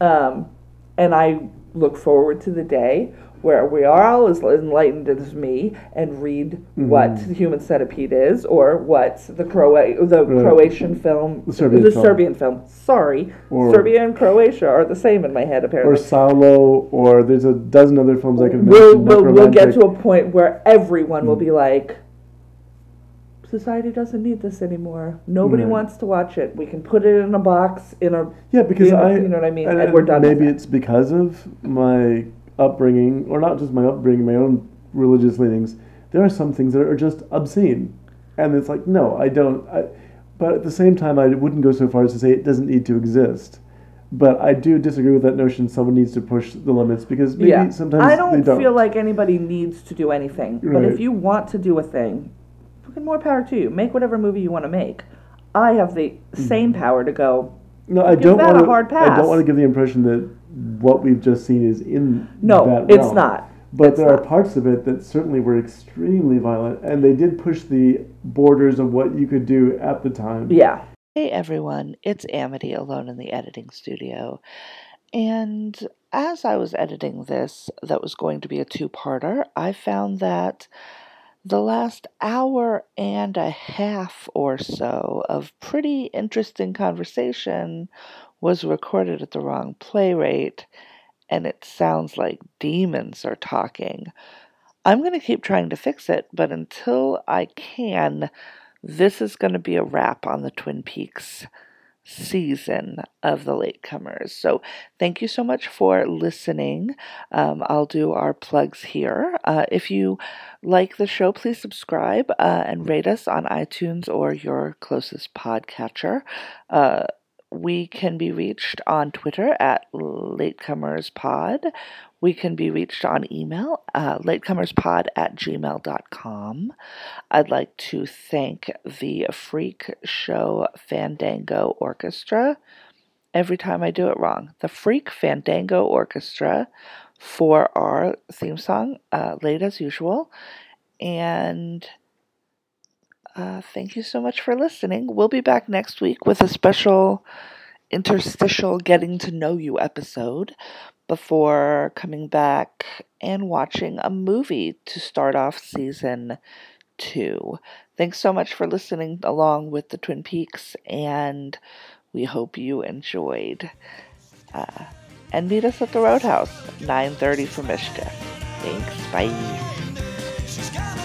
um, and I look forward to the day where we are all as enlightened as me and read what Mhm. the Human Centipede is or what the Croa- the Right. Croatian film, The Serbian the film. Serbian film. Sorry, Or- Serbia and Croatia are the same in my head apparently. or. Salò, or there's a dozen other films I could We'll, mention. we'll, we'll get to a point where everyone will Mm. be like, society doesn't need this anymore. Nobody Right. wants to watch it. We can put it in a box in a Yeah, because I, you know what I mean, and, and we're done. Maybe it's because of my upbringing, or not just my upbringing, my own religious leanings. There are some things that are just obscene, and it's like, no, I don't. I, but at the same time, I wouldn't go so far as to say it doesn't need to exist. But I do disagree with that notion. Someone needs to push the limits because maybe yeah. sometimes I don't, don't. feel like anybody needs to do anything. But if you want to do a thing, fucking more power to you. Make whatever movie you want to make. I have the mm-hmm. same power to go. no, I don't want a to. hard I don't want to give the impression that what we've just seen is in No, that it's realm. not. But It's there are parts of it that certainly were extremely violent, and they did push the borders of what you could do at the time. Yeah. Hey everyone, it's Amity alone in the editing studio. And as I was editing this, that was going to be a two parter, I found that the last hour and a half or so of pretty interesting conversation was recorded at the wrong play rate, and it sounds like demons are talking. I'm going to keep trying to fix it, but until I can, this is going to be a wrap on the Twin Peaks season of the latecomers. So, thank you so much for listening. Um, I'll do our plugs here. Uh, if you like the show, please subscribe uh, and rate us on iTunes or your closest podcatcher. Uh, we can be reached on Twitter at latecomerspod. We can be reached on email, uh, latecomerspod at gmail.com. I'd like to thank the Freak Show Fandango Orchestra. Every time I do it wrong, the Freak Fandango Orchestra for our theme song, uh, late as usual. And uh, thank you so much for listening. We'll be back next week with a special interstitial getting to know you episode before coming back and watching a movie to start off season two. Thanks so much for listening along with the Twin Peaks, and we hope you enjoyed. Uh, and meet us at the Roadhouse, 9:30 for Mischief. Thanks. Bye.